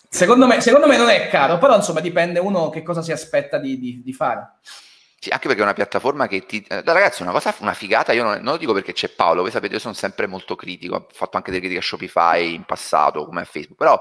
secondo, me, secondo me non è caro, però insomma dipende uno che cosa si aspetta di, di, di fare. Sì, anche perché è una piattaforma che ti... Eh, ragazzi, una cosa, una figata, io non, non, lo dico perché c'è Paolo, voi sapete, io sono sempre molto critico, ho fatto anche delle critiche a Shopify in passato, come a Facebook, però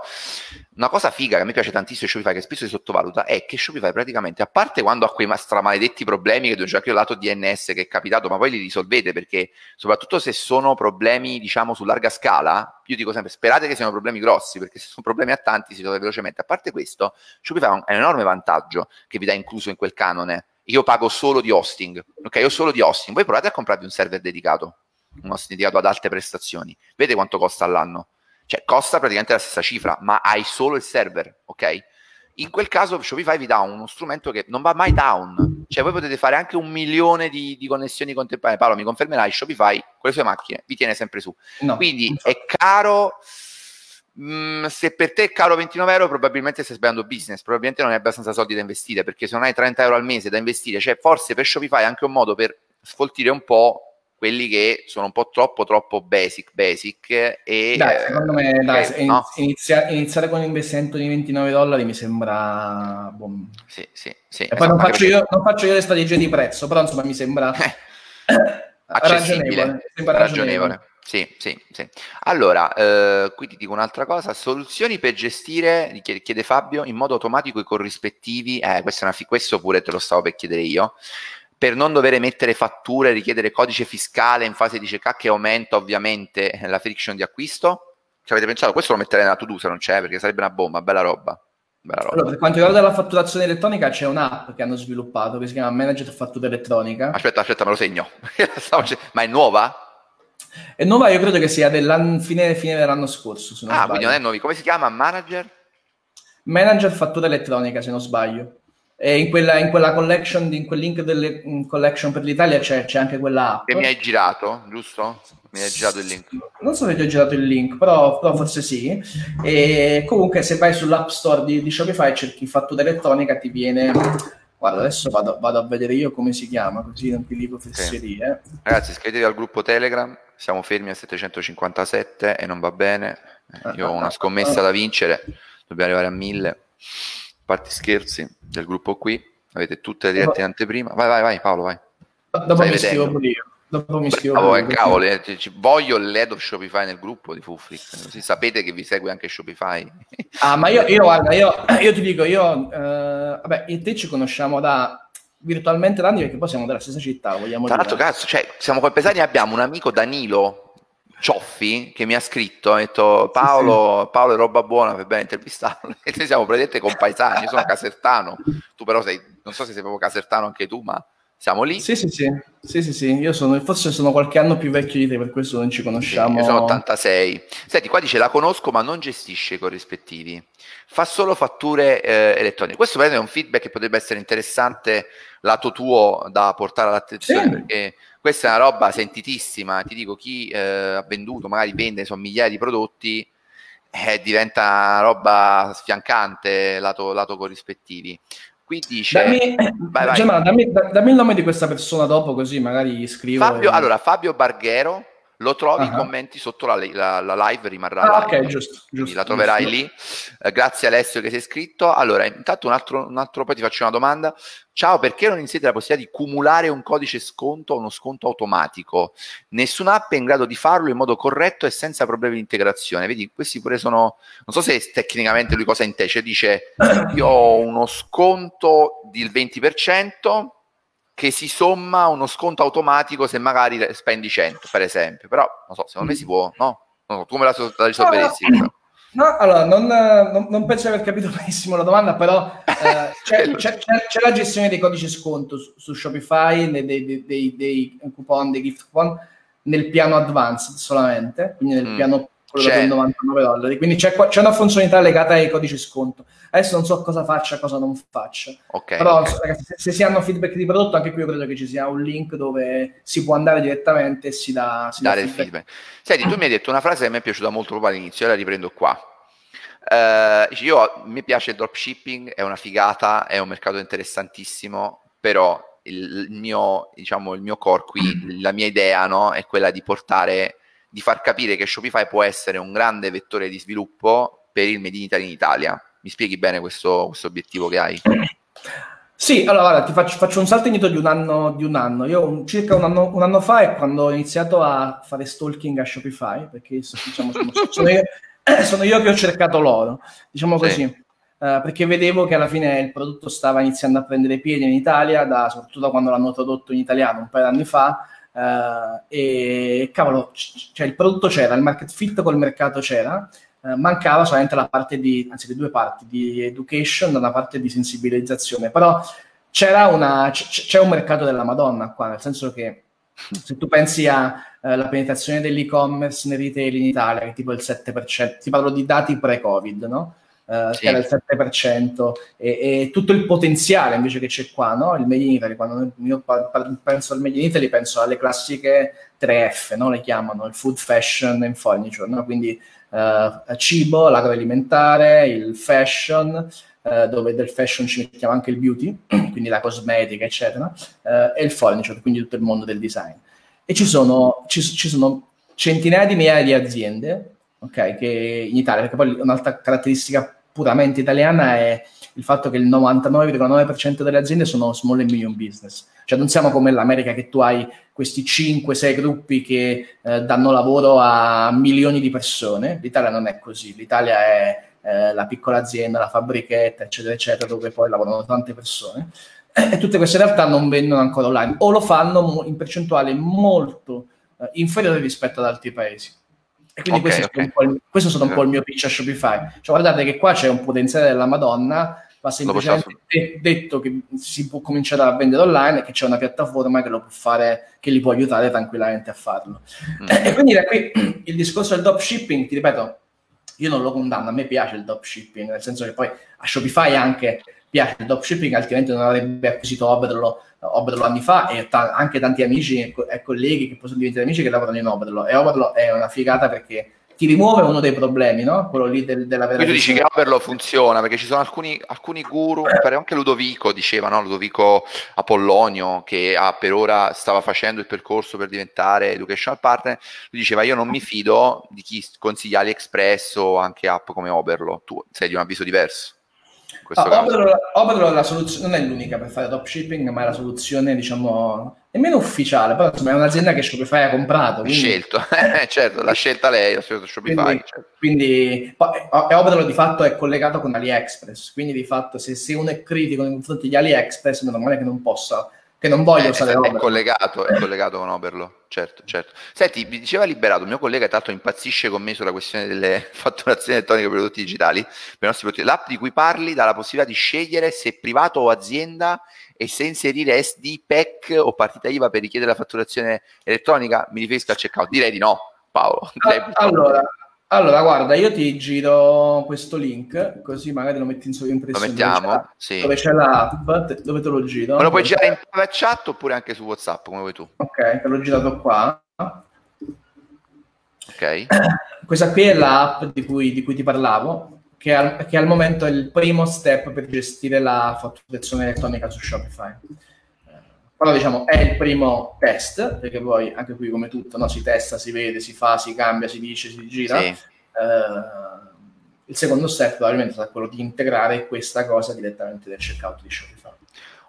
una cosa figa che a me piace tantissimo di Shopify, che spesso si sottovaluta, è che Shopify praticamente, a parte quando ha quei stramaledetti problemi che devo già ho lato DNS che è capitato, ma poi li risolvete perché, soprattutto se sono problemi, diciamo, su larga scala, io dico sempre, sperate che siano problemi grossi, perché se sono problemi a tanti si risolve velocemente. A parte questo, Shopify ha un enorme vantaggio che vi dà incluso in quel canone io pago solo di hosting, ok? Io solo di hosting. Voi provate a comprarvi un server dedicato, un hosting dedicato ad alte prestazioni. Vedete quanto costa all'anno? Cioè, costa praticamente la stessa cifra, ma hai solo il server, ok? in quel caso Shopify vi dà uno strumento che non va mai down, cioè voi potete fare anche un milione di, di connessioni contemporanee. Paolo mi confermerai, Shopify con le sue macchine vi tiene sempre su. No, Quindi è caro, mh, mm, se per te è caro 29 euro probabilmente stai sbagliando business, probabilmente non hai abbastanza soldi da investire, perché se non hai 30 euro al mese da investire, cioè forse per Shopify è anche un modo per sfoltire un po' quelli che sono un po' troppo troppo basic basic e dai, secondo me eh, dai, no? inizia, iniziare con un investimento di 29 dollari mi sembra boh. sì, sì, sì, e poi non faccio, io, non faccio, io, le strategie di prezzo però insomma mi sembra accessibile sembra ragionevole. ragionevole. Sì, sì, sì. Allora, eh, qui ti dico un'altra cosa, soluzioni per gestire, chiede Fabio, in modo automatico i corrispettivi, eh, questo, questo pure te lo stavo per chiedere io, per non dover mettere fatture, richiedere codice fiscale in fase di check che aumenta ovviamente la friction di acquisto? Ci avete pensato? Questo lo metterei nella to-do se non c'è, perché sarebbe una bomba, bella roba. Bella roba. Allora, per quanto riguarda la fatturazione elettronica, c'è un'app che hanno sviluppato che si chiama Manager Fattura Elettronica. Aspetta, aspetta, me lo segno. Ma è nuova? È nuova, io credo che sia della fine, fine dell'anno scorso. ah, sbaglio. quindi non è nuovo. Come si chiama? Manager? Manager Fattura Elettronica, se non sbaglio. E in quella, in quella collection, in quel link delle collection per l'Italia c'è, c'è, anche quella app. Che mi hai girato, giusto? Mi hai girato il link. Non so se ti ho girato il link, però, però forse sì. E comunque se vai sull'app store di, di Shopify e cerchi fattura elettronica ti viene... Guarda, adesso vado, vado, a vedere io come si chiama, così non ti dico fesserie. Sì. Ragazzi, iscrivetevi al gruppo Telegram, siamo fermi a 757 e non va bene. Io ho una scommessa da vincere, dobbiamo arrivare a 1000 parte scherzi del gruppo qui, avete tutte le dirette in anteprima. Vai, vai, vai, Paolo, vai. Dopo Stai mi scrivo pure io. Dopo mi scrivo Bravo, eh, cavolo, eh, voglio l'head of Shopify nel gruppo di Fufric, così sapete che vi segue anche Shopify. ah, ma io, io guarda, io, io, ti dico, io, eh, vabbè, io e te ci conosciamo da virtualmente da anni perché poi siamo della stessa città, vogliamo Tra l'altro, cazzo, cioè, siamo compesani abbiamo un amico Danilo Cioffi che mi ha scritto, ha detto Paolo, sì, sì. Paolo è roba buona, per bene intervistarlo. E noi siamo praticamente compaesani, io sono casertano, tu però sei, non so se sei proprio casertano anche tu, ma siamo lì. Sì, sì, sì, sì, sì, sì. io sono, forse sono qualche anno più vecchio di te, per questo non ci conosciamo. Sì, io sono 86. Senti, qua dice la conosco ma non gestisce i corrispettivi, fa solo fatture eh, elettroniche. Questo per è un feedback che potrebbe essere interessante lato tuo da portare all'attenzione, sì. perché questa è una roba sentitissima, ti dico chi eh, ha venduto, magari vende insomma, migliaia di prodotti, eh, diventa una roba sfiancante lato, lato corrispettivi. Qui dice... Dammi, vai, vai. Gemma, dammi, dammi, il nome di questa persona dopo così magari scrivo... Fabio, e... Allora, Fabio Barghero lo trovi uh-huh. i commenti sotto la, la, la live, rimarrà ah, live. Ok, giusto, giusto. La troverai giusto. lì. Eh, grazie Alessio che sei iscritto. Allora, intanto un altro, un altro, poi ti faccio una domanda. Ciao, perché non inserite la possibilità di cumulare un codice sconto o uno sconto automatico? Nessuna app è in grado di farlo in modo corretto e senza problemi di integrazione. Vedi, questi pure sono... Non so se tecnicamente lui cosa intende. Dice, io ho uno sconto del 20%, che si somma a uno sconto automatico se magari spendi 100, per esempio. Però, non so, secondo me si può, no? Non so, tu me la, la risolveresti? No, no, allora, non, non, non, penso di aver capito benissimo la domanda, però eh, c'è, c'è, c'è, la gestione dei codici sconto su, su Shopify, dei, dei, dei, dei, coupon, dei gift coupon, nel piano advanced solamente, quindi nel mm. piano quello c'è. 99 dollari. Quindi c'è, c'è, una funzionalità legata ai codici sconto. Adesso non so cosa faccia, cosa non faccia. Okay, Però okay. ragazzi, se, se, si hanno feedback di prodotto, anche qui io credo che ci sia un link dove si può andare direttamente e si dà, si dare il feedback. Senti, tu mi hai detto una frase che mi è piaciuta molto proprio all'inizio, e la riprendo qua. Uh, io, mi piace il dropshipping, è una figata, è un mercato interessantissimo, però il, il mio, diciamo, il mio core qui, la mia idea no, è quella di portare di far capire che Shopify può essere un grande vettore di sviluppo per il Made in Italy in Italia. Mi spieghi bene questo, questo obiettivo che hai? Sì, allora guarda, ti faccio, faccio, un salto indietro di un anno. Di un anno. Io un, circa un anno, un anno, fa è quando ho iniziato a fare stalking a Shopify, perché diciamo, sono, sono, io, sono, io, che ho cercato loro, diciamo così. Sì. Uh, perché vedevo che alla fine il prodotto stava iniziando a prendere piede in Italia, da, soprattutto quando l'hanno tradotto in italiano un paio di anni fa, Uh, e cavolo, c- cioè il prodotto c'era, il market fit col mercato c'era, uh, mancava solamente la parte di, anzi le due parti, di education da una parte di sensibilizzazione, però c'era una, c- c'è un mercato della Madonna qua, nel senso che se tu pensi alla uh, penetrazione dell'e-commerce nel retail in Italia, che è tipo il 7%, ti parlo di dati pre-Covid, no? Uh, sì. che era il 7%, e, e, tutto il potenziale invece che c'è qua, no? il Made in Italy, quando io penso al Made in Italy penso alle classiche 3F, no? le chiamano il food, fashion and furniture, no? quindi uh, cibo, l'agroalimentare, il fashion, uh, dove del fashion ci mettiamo anche il beauty, quindi la cosmetica, eccetera, e il furniture, quindi tutto il mondo del design. E ci sono, ci, ci sono centinaia di migliaia di aziende okay, che in Italia, perché poi un'altra caratteristica puramente italiana è il fatto che il 99,9% delle aziende sono small and medium business. Cioè non siamo come l'America che tu hai questi 5-6 gruppi che eh, danno lavoro a milioni di persone. L'Italia non è così. L'Italia è eh, la piccola azienda, la fabbrichetta, eccetera, eccetera, dove poi lavorano tante persone. E tutte queste realtà non vendono ancora online o lo fanno in percentuale molto eh, inferiore rispetto ad altri paesi. E quindi okay, questo, okay. È il, questo, è stato un po' il mio pitch a Shopify. Cioè, guardate che qua c'è un potenziale della Madonna, va semplicemente de- detto che si può cominciare a vendere online e che c'è una piattaforma che lo può fare, che li può aiutare tranquillamente a farlo. Mm. E quindi da qui il discorso del dropshipping, ti ripeto, io non lo condanno, a me piace il dropshipping, nel senso che poi a Shopify anche piace il dropshipping, altrimenti non avrebbe acquisito Oberlo, Oberlo anni fa e ta- anche tanti amici e, co- e, colleghi che possono diventare amici che lavorano in Oberlo. E Oberlo è una figata perché ti rimuove uno dei problemi, no? Quello lì del, della vera. Tu dici che Oberlo funziona perché ci sono alcuni, alcuni guru, anche Ludovico diceva, no? Ludovico Apollonio, che ha, per ora stava facendo il percorso per diventare educational partner, lui diceva io non mi fido di chi consiglia AliExpress o anche app come Oberlo, tu sei di un avviso diverso ah. Oberlo, la soluzione non è l'unica per fare dropshipping, ma è la soluzione, diciamo, nemmeno ufficiale, però insomma è un'azienda che Shopify ha comprato. Quindi... Scelto, eh, certo, l'ha scelta lei, ha scelto Shopify. Quindi, certo. quindi Oberlo di fatto è collegato con AliExpress, quindi di fatto se, se uno è critico nei confronti di AliExpress, meno male che non possa che non voglio eh, usare è, è collegato, è collegato con Oberlo, certo, certo. Senti, mi diceva Liberato, il mio collega tanto impazzisce con me sulla questione delle fatturazioni elettroniche per prodotti digitali, per prodotti. L'app di cui parli dà la possibilità di scegliere se privato o azienda e se inserire SD, PEC o partita IVA per richiedere la fatturazione elettronica. Mi riferisco al checkout. Direi di no, Paolo. Allora, allora, guarda, io ti giro questo link, così magari lo metti in sovraimpressione. Lo mettiamo, dove c'è, sì. Dove c'è l'app, dove te lo giro. Me lo puoi girare in private chat oppure anche su WhatsApp, come vuoi tu. Ok, te l'ho girato qua. Ok. Questa qui è l'app di cui, di cui ti parlavo, che al, che al momento è il primo step per gestire la fatturazione elettronica su Shopify però diciamo è il primo test, perché poi anche qui come tutto no? si testa, si vede, si fa, si cambia, si dice, si gira. Sì. Uh, il secondo step probabilmente sarà quello di integrare questa cosa direttamente nel checkout di Shopify.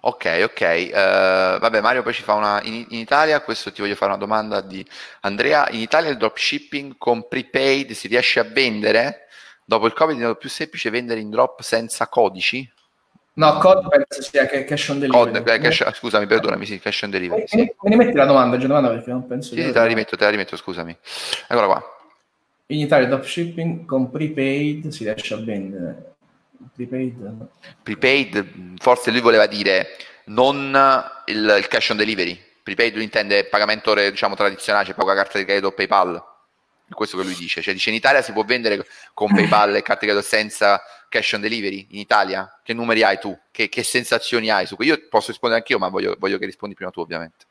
Ok, ok. Uh, vabbè, Mario poi ci fa una... In, in, Italia, questo ti voglio fare una domanda di Andrea. In Italia il dropshipping con prepaid si riesce a vendere? Dopo il Covid è diventato più semplice vendere in drop senza codici? No, COD penso sia che cash on delivery. COD, eh, cash, scusami, perdonami, sì, cash on delivery. Sì. Me, ne metti la domanda, domanda perché non penso sì, sì, te la rimetto, te la rimetto, scusami. Eccola qua. In Italia dropshipping con prepaid si riesce a vendere. Prepaid, prepaid forse lui voleva dire non il, il cash on delivery. Prepaid lui intende pagamento diciamo tradizionale, cioè paga carta di credito o PayPal. È questo che lui dice. Cioè dice in Italia si può vendere con PayPal e carta di credito senza cash on delivery in Italia? Che numeri hai tu? Che, che sensazioni hai su questo? Io posso rispondere anch'io, ma voglio, voglio, che rispondi prima tu, ovviamente.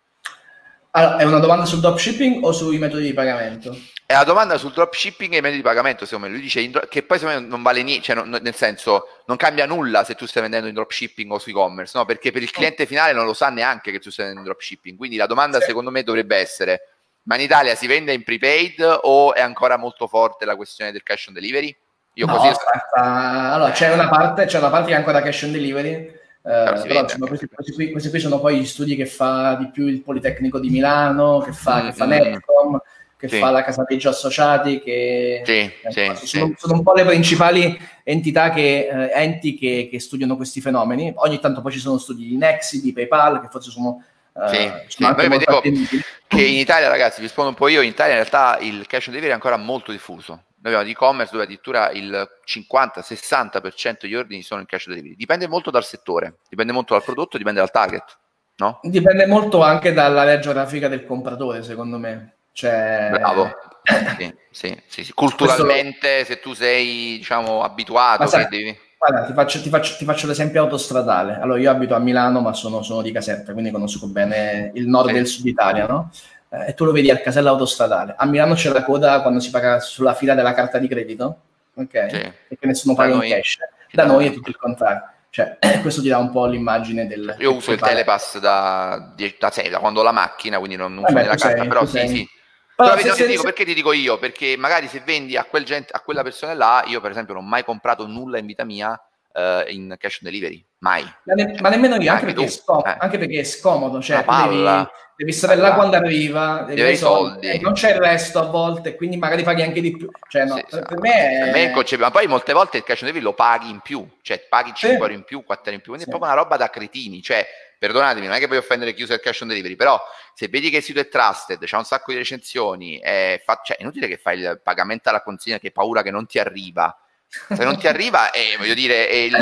Allora, è una domanda sul dropshipping o sui metodi di pagamento? È una domanda sul dropshipping e i metodi di pagamento, secondo me. Lui dice che poi secondo me non vale niente, cioè non, nel senso non cambia nulla se tu stai vendendo in dropshipping o su e-commerce, no? Perché per il cliente finale non lo sa neanche che tu stai vendendo in dropshipping. Quindi la domanda sì. secondo me dovrebbe essere, ma in Italia si vende in prepaid o è ancora molto forte la questione del cash on delivery? Io no, così... aspetta. Allora, c'è una, parte, c'è una parte che è ancora cash on delivery, eh, però, insomma, questi, questi, qui, questi, qui, sono poi gli studi che fa di più il Politecnico di Milano, che fa, mm, che fa mm, Netcom, che sì. fa la Casa dei Associati, che sì, eh, sì, sono, sono, un po' le principali entità che, eh, enti che, che, studiano questi fenomeni. Ogni tanto poi ci sono studi di Nexi, di PayPal, che forse sono... Uh, sì, sono sì. Dico che in Italia, ragazzi, vi rispondo un po' io, in Italia in realtà il cash on delivery è ancora molto diffuso noi abbiamo l'e-commerce dove addirittura il 50-60% degli ordini sono in cash delivery. Dipende molto dal settore, dipende molto dal prodotto, dipende dal target. No? Dipende molto anche dall'area geografica del compratore, secondo me. Cioè, Bravo, sì, sì, sì, sì. Culturalmente, Questo... se tu sei diciamo, abituato, sai, devi... Guarda, ti faccio, ti, faccio, ti faccio, l'esempio autostradale. Allora, io abito a Milano, ma sono, sono di Caserta, quindi conosco bene il nord e il sud Italia, no? Eh, e tu lo vedi al casello autostradale. A Milano c'è la coda quando si paga sulla fila della carta di credito, ok? Sì. Perché nessuno paga in cash. Da noi è tutto il contrario. Cioè, questo ti dà un po' l'immagine del... Io uso il telepass da, da, da, quando ho la macchina, quindi non uso la carta, però sì, sì. Però se, ti dico, perché ti dico io? Perché magari se vendi a, quel gente, a quella persona là, io per esempio non ho mai comprato nulla in vita mia uh, in cash on delivery, mai. Ma, ne, ma nemmeno io, anche, perché, scom- eh. anche perché, è scomodo, cioè devi, devi, stare là quando arriva, devi avere i soldi, soldi. non c'è il resto a volte, quindi magari paghi anche di più. Cioè, no, sì, per, per, me è... per me è inconcepibile, ma poi molte volte il cash on delivery lo paghi in più, cioè paghi 5 sì. euro in più, 4 euro in più, quindi sì. è proprio una roba da cretini, cioè perdonatemi, non è che voglio offendere chi usa il cash on delivery, però se vedi che il sito è trusted, c'è un sacco di recensioni, è, fa, cioè, è inutile che fai il pagamento alla consegna che paura che non ti arriva. Se non ti arriva, eh, voglio dire, il,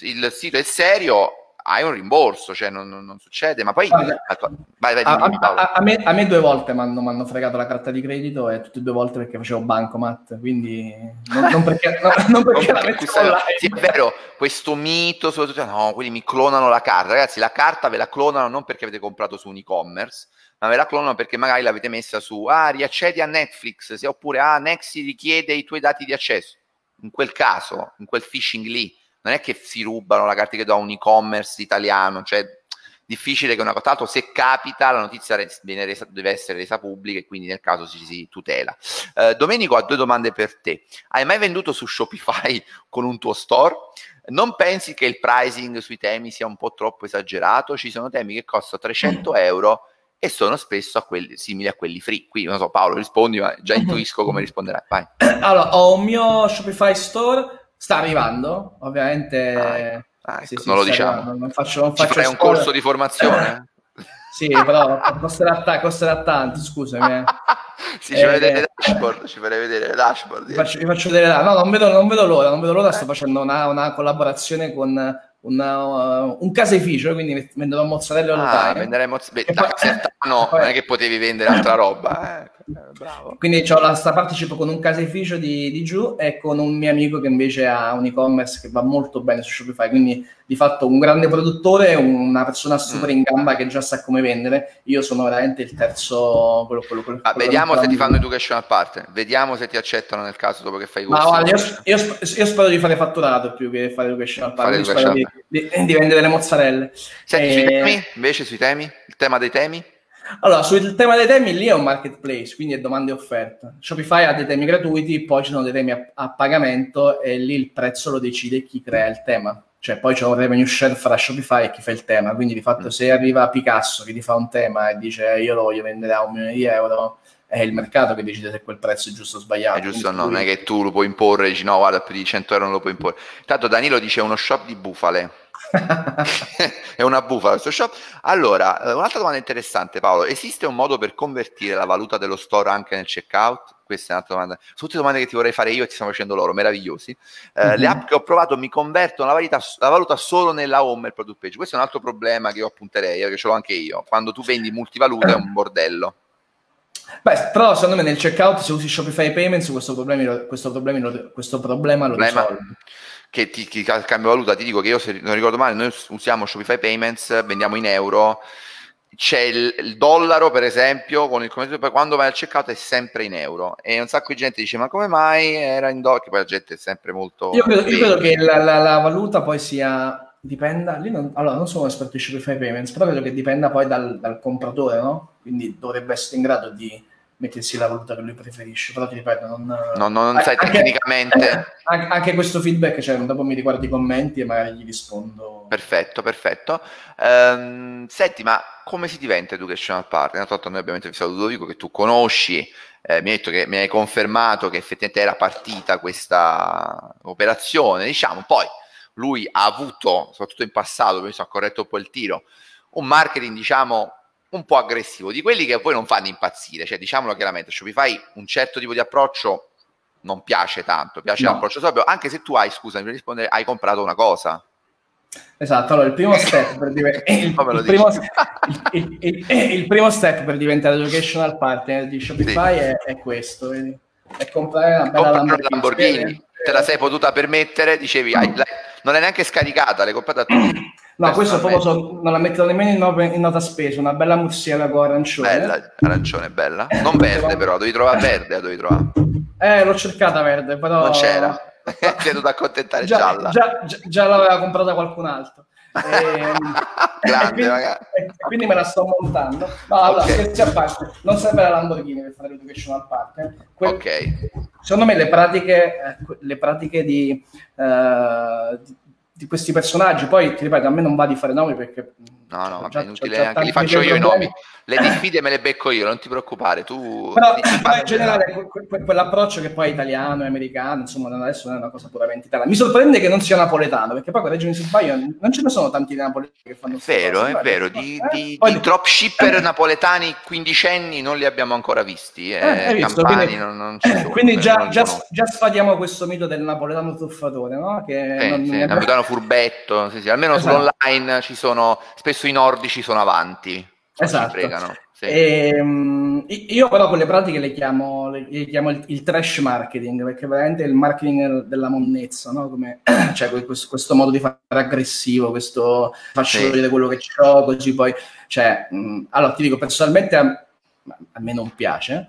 il, il, sito è serio, hai un rimborso, cioè non, non, succede, ma poi... Guarda, vai, vai, dimmi, a, a, a, me, a, me, due volte mi hanno fregato la carta di credito e tutte e due volte perché facevo bancomat, quindi non, non perché, no, non perché, perché la Sì, è vero, questo mito, soprattutto, no, quelli mi clonano la carta. Ragazzi, la carta ve la clonano non perché avete comprato su un e-commerce, ma ve la clonano perché magari l'avete messa su, ah, riaccedi a Netflix, se, oppure, ah, Nexi richiede i tuoi dati di accesso in quel caso, in quel phishing lì, non è che si rubano la carta che do a un e-commerce italiano, cioè difficile che una cosa, tanto se capita la notizia resa, deve essere resa pubblica e quindi nel caso si, si tutela. Uh, Domenico ha due domande per te. Hai mai venduto su Shopify con un tuo store? Non pensi che il pricing sui temi sia un po' troppo esagerato? Ci sono temi che costano 300 euro e sono spesso a quelli, simili a quelli free. Qui non so, Paolo, rispondi, ma già intuisco come risponderai. Vai. Allora, ho un mio Shopify Store, sta arrivando, ovviamente. Ah, ecco, sì, sì, non lo diciamo. Non faccio, non faccio Ci un corso di formazione? sì, però costerà, t- costerà tanto, scusami. Eh. sì, ci eh, vedere le dashboard, ci farei vedere le dashboard. Vi faccio, vi faccio vedere, no, non vedo, non vedo l'ora, non vedo l'ora, sto facendo una, una collaborazione con una, uh, un caseificio, quindi venderò mozzarella online. Ah, vendere mozzarella. no, non è che potevi vendere altra roba. Eh. Eh, bravo. Quindi ho la, sta partecipo con un caseificio di, di giù e con un mio amico che invece ha un e-commerce che va molto bene su Shopify, quindi di fatto un grande produttore, una persona super mm. in gamba che già sa come vendere. Io sono veramente il terzo. Quello, quello, quello, ah, vediamo se ti fanno education a parte, vediamo se ti accettano nel caso dopo che fai questo. Ma guarda, io, io, io, spero di fare fatturato più che fare education a parte. Spero di, di, di, vendere le mozzarelle. Senti, e... sui temi, invece sui temi, il tema dei temi? Allora, sul tema dei temi lì è un marketplace, quindi è domanda e offerta. Shopify ha dei temi gratuiti, poi ci sono dei temi a, a pagamento e lì il prezzo lo decide chi crea il tema. Cioè poi c'è un revenue share fra Shopify e chi fa il tema, quindi di fatto mm. se arriva Picasso che ti fa un tema e dice io lo voglio vendere a un milione di euro, è il mercato che decide se quel prezzo è giusto o sbagliato. È giusto o no, non è che tu lo puoi imporre dici no, guarda, più di 100 euro non lo puoi imporre. Tanto Danilo dice uno shop di bufale è una bufala questo shop. Allora, eh, un'altra domanda interessante, Paolo. Esiste un modo per convertire la valuta dello store anche nel checkout? Questa è un'altra domanda. Sono tutte domande che ti vorrei fare io e ti stiamo facendo loro, meravigliosi. Eh, mm-hmm. Le app che ho provato mi convertono la valuta, la valuta solo nella home e il product page. Questo è un altro problema che io appunterei, perché ce l'ho anche io. Quando tu vendi multivaluta è un bordello. Beh, però secondo me nel checkout se usi Shopify Payments questo, problemi, questo, problemi, questo problema lo problema. Che ti, ti cambia valuta, ti dico che io se non ricordo male, noi usiamo Shopify Payments, vendiamo in euro, c'è il, il dollaro per esempio, con il poi quando vai al checkout è sempre in euro. E un sacco di gente dice ma come mai? Era in dollaro, che poi la gente è sempre molto... Io credo, io credo che la, la, la, valuta poi sia, dipenda, non, allora non sono un esperto di Shopify Payments, però credo che dipenda poi dal, dal compratore, no? Quindi dovrebbe essere in grado di mettersi la valuta che lui preferisce. Però ti ripeto, non, no, non sai anche, tecnicamente. Anche, anche, questo feedback, cioè, dopo mi riguardo i commenti e magari gli rispondo. Perfetto, perfetto. Um, senti, ma come si diventa educational partner? Tanto noi abbiamo intervistato Ludovico che tu conosci. Eh, mi hai detto che mi hai confermato che effettivamente era partita questa operazione, diciamo, poi lui ha avuto, soprattutto in passato, mi ha corretto un po' il tiro, un marketing, diciamo, un po' aggressivo, di quelli che poi non fanno impazzire, cioè diciamolo chiaramente, Shopify un certo tipo di approccio non piace tanto, piace no. l'approccio sobrio, anche se tu hai, scusa, mi rispondere, hai comprato una cosa. Esatto, allora il primo step per, div- il, il, primo, il, il, primo, step per diventare educational partner di Shopify sì. è, è, questo, vedi? è comprare una bella Lamborghini. Lamborghini. Te la sei potuta permettere, dicevi, hai, non è neanche scaricata, l'hai comprata tu. No, questo proprio so, non la metto nemmeno in, no, in, nota spesa, una bella muzziela con arancione. Bella, arancione, bella. Non verde però, devi trovare verde, devi trovare. Eh, l'ho cercata verde, però... Non c'era. Ti è dovuto accontentare già, gialla. Già, già, già l'aveva comprata qualcun altro. E, ehm, Grande, quindi, e quindi, me la sto montando. No, allora, okay. scherzi a parte, non serve la Lamborghini per fare l'educational partner. Que- ok. Secondo me le pratiche, eh, le pratiche di, uh, di di questi personaggi. Poi ti ripeto, a me non va di fare nomi perché. No, no, vabbè, inutile, anche li faccio io i nomi. Le diffide me le becco io, non ti preoccupare. Tu però, però in generale que- que- quell'approccio che poi è italiano e americano, insomma, adesso non è una cosa puramente italiana. Mi sorprende che non sia napoletano, perché poi correggimi se sbaglio, non ce ne sono tanti napoletani che fanno vero, cose, è vero, di, eh? di, poi, di dropshipper eh. napoletani quindicenni non li abbiamo ancora visti. Eh, eh visto, quindi, non, non sono, quindi già, già, già, sfadiamo questo mito del napoletano truffatore, no? Che eh, non, sì, napoletano furbetto, sì, sì. almeno esatto. sull'online ci sono, spesso i nordici sono avanti. Esatto. Sì. E, um, io però quelle pratiche le chiamo, le, chiamo il, il, trash marketing, perché veramente è il marketing della monnezza, no? Come, cioè questo, questo, modo di fare aggressivo, questo faccio sì. vedere quello che ho, così poi... Cioè, mh, allora ti dico, personalmente a, a me non piace,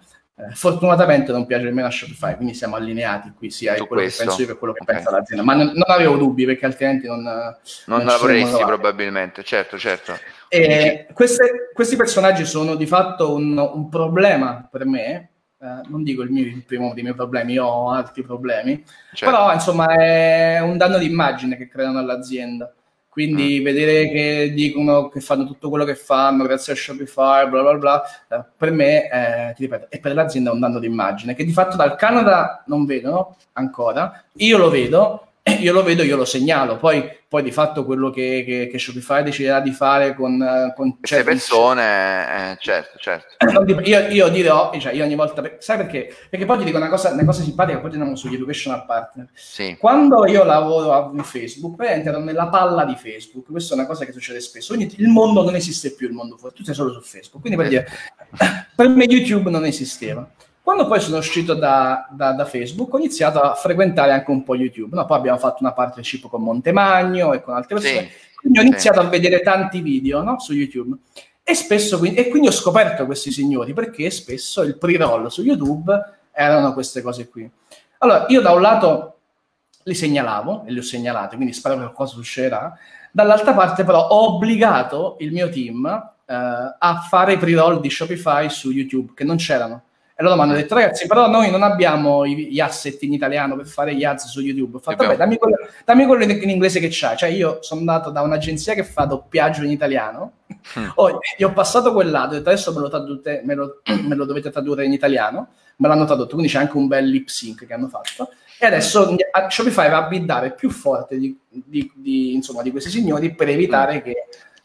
eh, fortunatamente non piace nemmeno a Shopify, quindi siamo allineati qui sia quello questo. che penso io che quello che okay. pensa l'azienda. Ma non, non, avevo dubbi perché altrimenti non. Non, non lavoreresti probabilmente, certo, certo. E queste, questi personaggi sono di fatto un, un problema per me. Eh, non dico il, mio, il primo dei miei problemi, io ho altri problemi, certo. però insomma è un danno di immagine che creano all'azienda. Quindi mm. vedere che dicono che fanno tutto quello che fanno grazie a Shopify, bla bla bla, eh, per me, eh, ti ripeto, e per l'azienda è un danno d'immagine che di fatto dal Canada non vedono ancora. Io lo vedo, io lo vedo, io lo segnalo. Poi poi di fatto quello che, che, che Shopify deciderà di fare con, con queste persone, eh, certo, certo. Io, io dirò, cioè io ogni volta, sai perché? Perché poi ti dico una cosa, una cosa simpatica, poi andiamo sugli educational partner. Sì. Quando io lavoro a Facebook, poi entro nella palla di Facebook, questa è una cosa che succede spesso, quindi il mondo non esiste più, il mondo fuori, tu sei solo su Facebook, quindi per dire, per me YouTube non esisteva. Quando poi sono uscito da, da, da, Facebook ho iniziato a frequentare anche un po' YouTube. No? Poi abbiamo fatto una partnership con Montemagno e con altre persone. Sì, quindi ho iniziato sì. a vedere tanti video no? su YouTube. E, spesso, e quindi ho scoperto questi signori perché spesso il pre-roll su YouTube erano queste cose qui. Allora, io da un lato li segnalavo e li ho segnalati, quindi spero che qualcosa succederà. Dall'altra parte, però, ho obbligato il mio team eh, a fare i pre-roll di Shopify su YouTube, che non c'erano. E loro mi hanno detto, ragazzi, però noi non abbiamo gli asset in italiano per fare gli ads su YouTube. Ho fatto, vabbè, dammi quello, dammi quello in inglese che c'hai. Cioè, io sono andato da un'agenzia che fa doppiaggio in italiano, mm. oh, gli ho passato quel lato, ho detto, adesso me lo, tradute, me, lo, me lo, dovete tradurre in italiano, me l'hanno tradotto, quindi c'è anche un bel lip sync che hanno fatto. E adesso mm. Shopify va a biddare più forte di, di, di, insomma, di questi signori per evitare mm. che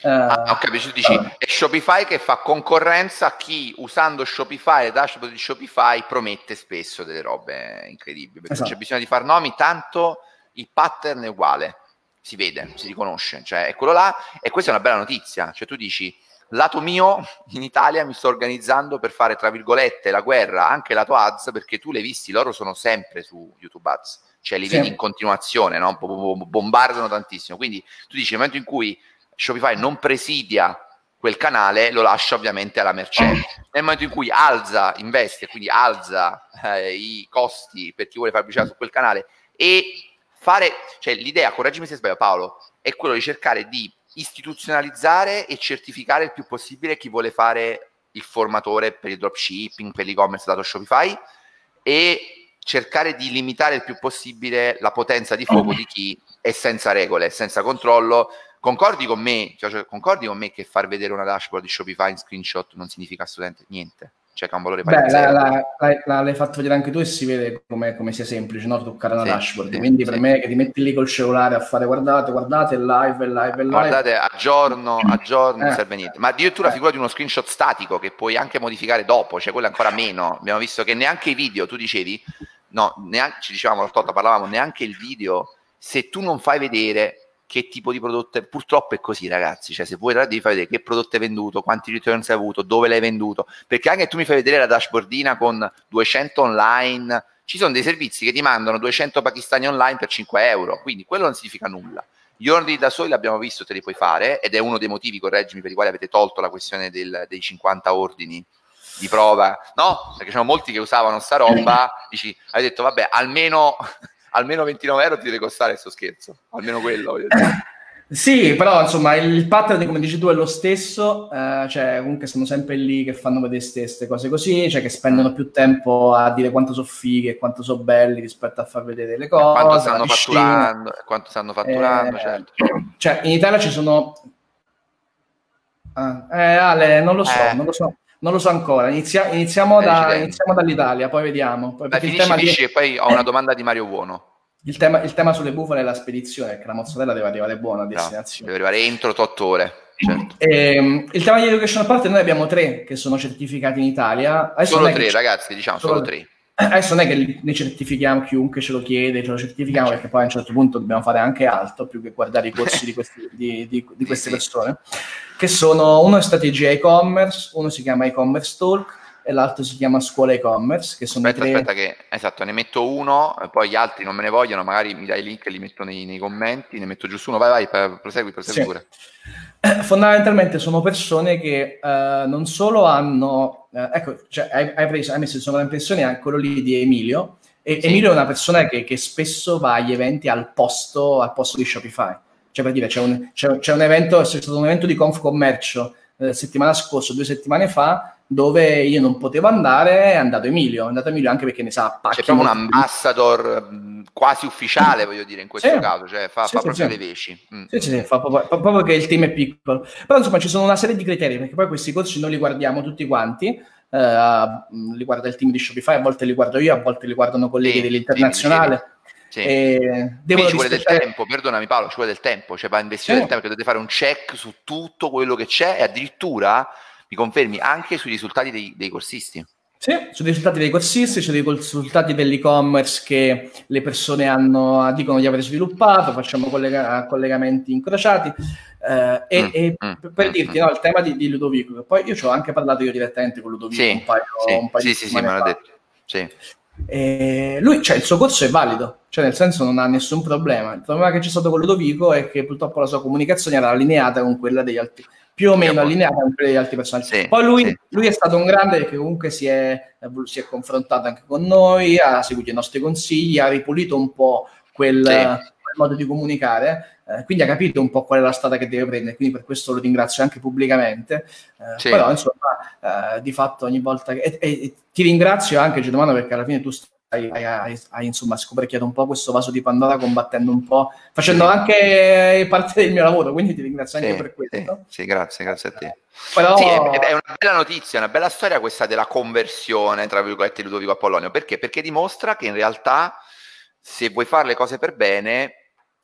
Uh, ah, ok, tu dici uh, è Shopify che fa concorrenza a chi usando Shopify e dashboard di Shopify promette spesso delle robe incredibili perché esatto. c'è bisogno di far nomi, tanto il pattern è uguale, si vede, si riconosce, cioè è quello là e questa è una bella notizia, cioè tu dici lato mio in Italia mi sto organizzando per fare tra virgolette la guerra anche lato ads perché tu l'hai visti, loro sono sempre su YouTube ads, cioè li sì. vedi in continuazione, no? bombardano tantissimo, quindi tu dici nel momento in cui Shopify non presidia quel canale, lo lascia ovviamente alla mercé. Nel momento in cui alza, investe, quindi alza eh, i costi per chi vuole fare pubblicità su quel canale e fare, cioè l'idea, correggimi se sbaglio Paolo, è quello di cercare di istituzionalizzare e certificare il più possibile chi vuole fare il formatore per il dropshipping, per l'e-commerce dato Shopify e cercare di limitare il più possibile la potenza di fuoco di chi è senza regole, senza controllo, Concordi con me, cioè, concordi con me che far vedere una dashboard di Shopify in screenshot non significa assolutamente niente? Cioè che ha un valore Beh, la, la, la, l'hai fatto vedere anche tu e si vede come, come sia semplice no? toccare una sì, dashboard. Sì, Quindi sì. per me che ti metti lì col cellulare a fare guardate, guardate, live, live, live. Guardate, aggiorno, aggiorno, eh. non serve niente. Ma addirittura eh. figura di uno screenshot statico che puoi anche modificare dopo, cioè quello ancora meno. Abbiamo visto che neanche i video, tu dicevi, no, neanche, ci dicevamo volta, parlavamo, neanche il video, se tu non fai vedere che tipo di prodotto. Purtroppo è così, ragazzi. Cioè, se vuoi devi far vedere che prodotto hai venduto, quanti returns hai avuto, dove l'hai venduto. Perché anche tu mi fai vedere la dashboardina con 200 online. Ci sono dei servizi che ti mandano 200 pakistani online per 5 euro, quindi quello non significa nulla. Gli ordini da soli l'abbiamo visto, te li puoi fare, ed è uno dei motivi, correggimi, per i quali avete tolto la questione del, dei 50 ordini di prova, no? Perché c'erano molti che usavano sta roba, dici, hai detto, vabbè, almeno, almeno 29 euro ti deve costare questo scherzo, almeno quello. Voglio dire. Sì, però insomma il pattern, come dici tu, è lo stesso, eh, cioè comunque sono sempre lì che fanno vedere queste cose così, cioè che spendono più tempo a dire quanto sono fighe e quanto sono belli rispetto a far vedere le cose. quanto stanno fatturando, quanto stanno fatturando, eh, certo. Cioè in Italia ci sono... Ah, eh, Ale, non lo so, eh. non lo so. Non lo so ancora, Inizia- iniziamo, da, iniziamo, dall'Italia, poi vediamo. Poi, Beh, finisci, finisci di... e poi ho una domanda di Mario Buono. Il tema, il tema sulle bufale è la spedizione, che la mozzarella deve arrivare buona a destinazione. No, deve arrivare entro 8 ore. Certo. E, ehm, il tema di education parte noi abbiamo tre che sono certificati in Italia. Adesso solo tre, ragazzi, diciamo solo, solo tre. Adesso non è che ne certifichiamo chiunque ce lo chiede, ce lo certifichiamo perché poi a un certo punto dobbiamo fare anche altro più che guardare i corsi di, questi, di, di, di queste persone. Che sono uno è strategia e-commerce, uno si chiama e-commerce talk e l'altro si chiama Scuola e-commerce. Che sono aspetta, tre... aspetta, che esatto, ne metto uno, poi gli altri non me ne vogliono, magari mi dai il link e li metto nei, nei commenti, ne metto giusto uno, vai, vai, prosegui, prosegui sì. pure. Eh, fondamentalmente sono persone che uh, non solo hanno, uh, ecco, cioè, hai, hai, preso, hai messo in sovraimpressione anche quello lì di Emilio, e sì. Emilio è una persona che, che, spesso va agli eventi al posto, al posto di Shopify. Cioè, per dire, c'è un, c'è, c'è un evento, c'è stato un evento di Conf Commercio eh, settimana scorsa, due settimane fa, dove io non potevo andare, è andato Emilio, è andato Emilio anche perché ne sa pacchi. C'è proprio un ambassador quasi ufficiale, voglio dire, in questo sì. caso, cioè fa, sì, fa sì, proprio le veci. Mm. Sì, sì, sì, fa proprio, fa proprio, che il team è piccolo. Però insomma ci sono una serie di criteri, perché poi questi corsi noi li guardiamo tutti quanti, uh, li guarda il team di Shopify, a volte li guardo io, a volte li guardano colleghi dell'internazionale. Sì. E ci vuole del tempo, perdonami Paolo, ci vuole del tempo, cioè va investire del tempo perché dovete fare un check su tutto quello che c'è e addirittura mi confermi anche sui risultati dei, dei corsisti? Sì, sui risultati dei corsisti, sui risultati dell'e-commerce che le persone hanno, dicono di aver sviluppato, facciamo collega- collegamenti incrociati. Eh, e, mm, e mm, per mm, dirti mm. no, il tema di, di, Ludovico, poi io ci ho anche parlato io direttamente con Ludovico sì, un paio, sì, un paio sì, di sì, sì, me l'ha detto. Sì. E lui, cioè, il suo corso è valido, cioè nel senso non ha nessun problema. Il problema che c'è stato con Ludovico è che purtroppo la sua comunicazione era allineata con quella degli altri, più o meno allineata con quelle degli altri personaggi. Sì, Poi lui, sì. lui, è stato un grande perché comunque si è, si è, confrontato anche con noi, ha seguito i nostri consigli, ha ripulito un po' quel, sì. quel modo di comunicare, eh, quindi ha capito un po' qual è la strada che deve prendere, quindi per questo lo ringrazio anche pubblicamente. Eh, però insomma, eh, di fatto ogni volta che... E, e, ti ringrazio anche Germano perché alla fine tu stai hai, hai, hai, insomma scoperchiato un po' questo vaso di Pandora combattendo un po', facendo sì. anche parte del mio lavoro, quindi ti ringrazio anche sì, per questo. Sì, sì, grazie, grazie a te. Però... Sì, è, è, una bella notizia, una bella storia questa della conversione, tra virgolette, di Ludovico Apollonio, perché? Perché dimostra che in realtà se vuoi fare le cose per bene,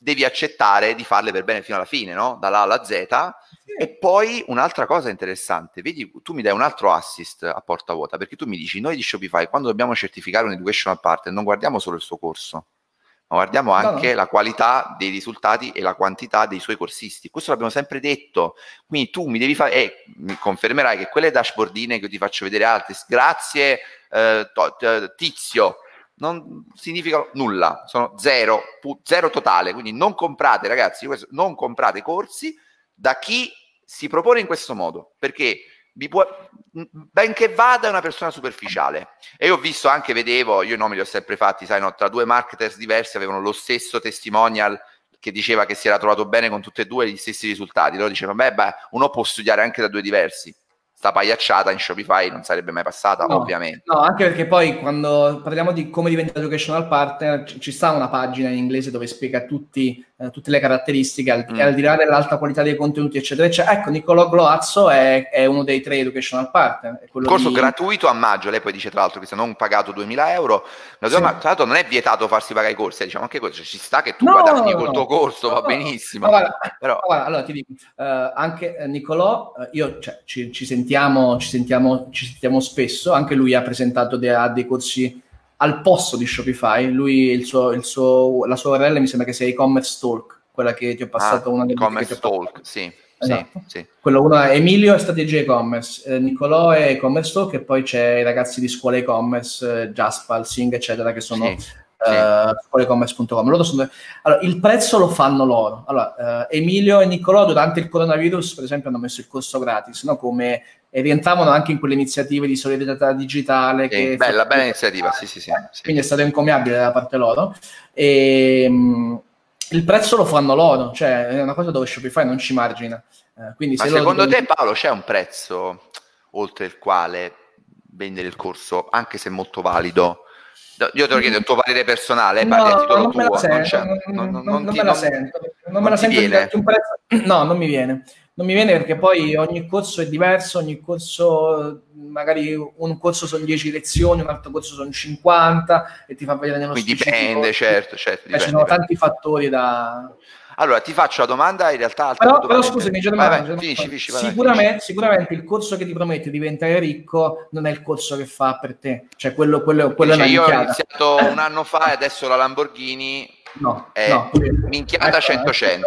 devi accettare di farle per bene fino alla fine, no? Dalla A alla Z, e poi un'altra cosa interessante, vedi, tu mi dai un altro assist a porta vuota, perché tu mi dici, noi di Shopify, quando dobbiamo certificare un educational partner, non guardiamo solo il suo corso, ma guardiamo anche no, no. la qualità dei risultati e la quantità dei suoi corsisti. Questo l'abbiamo sempre detto. Quindi tu mi devi fare, e eh, mi confermerai che quelle dashboardine che io ti faccio vedere altre, grazie eh, tizio, non significano nulla, sono zero, pu- zero totale. Quindi non comprate, ragazzi, non comprate corsi da chi si propone in questo modo, perché può, benché vada è una persona superficiale. E io ho visto anche, vedevo, io non me li ho sempre fatti, sai, no, tra due marketers diversi avevano lo stesso testimonial che diceva che si era trovato bene con tutte e due gli stessi risultati. Loro dicevano, beh, beh, uno può studiare anche da due diversi sta pagliacciata in Shopify non sarebbe mai passata, no, ovviamente. No, anche perché poi quando parliamo di come diventare educational partner, ci, ci sta una pagina in inglese dove spiega tutti, eh, tutte le caratteristiche, al, mm. al, di là dell'alta qualità dei contenuti, eccetera, eccetera. Ecco, Niccolò Gloazzo è, è, uno dei tre educational partner. Corso di... gratuito a maggio, lei poi dice tra l'altro che se non pagato 2000 euro, sì. tra l'altro non è vietato farsi pagare i corsi, diciamo anche questo, cioè, ci sta che tu no, guadagni no, col tuo corso, va benissimo. Guarda, Però... guarda, allora ti dico, uh, anche uh, Niccolò, io cioè, ci, ci, sentiamo, ci sentiamo ci sentiamo spesso, anche lui ha presentato dei, ha dei corsi al posto di Shopify, lui, il suo, il suo, la sua URL mi sembra che sia e-commerce talk, quella che ti ho passato, ah, una delle Commerce Talk, sì. Esatto. Sì, sì. Quello uno è Emilio è strategia e-commerce, eh, Nicolò è e-commerce talk e poi c'è i ragazzi di scuola e-commerce, eh, Jaspal, Sing, eccetera, che sono sì, scuolecommerce.com. Loro sono... Allora, il prezzo lo fanno loro. Allora, uh, Emilio e Nicolò durante il coronavirus, per esempio, hanno messo il corso gratis, no? come e rientravano anche in quelle iniziative di solidarietà digitale. Sì, che bella, bella iniziativa, sì, sì, sì, sì, Quindi è stato incommiabile da parte loro. E, mh, il prezzo lo fanno loro, cioè è una cosa dove Shopify non ci margina. Eh, quindi Ma se secondo te, Paolo, c'è un prezzo oltre il quale vendere il corso, anche se molto valido? Io te lo chiedo il tuo parere personale, no, parli a non tuo. Me la sento, non, non, non, non, me la sento. Non me la sento di un prezzo. No, non mi viene non mi viene perché poi ogni corso è diverso, ogni corso, magari un corso sono 10 lezioni, un altro corso sono 50 e ti fa vedere nello Quindi dipende, certo, certo. Dipende, ci sono tanti fattori da... Allora, ti faccio la domanda in realtà... Però, però scusami, finisci, sicuramente, sicuramente, il corso che ti promette di diventare ricco non è il corso che fa per te. Cioè, quello, quello, quello Dice, è una Io ho iniziato un anno fa e adesso la Lamborghini No, eh, no. minchiata 100-100.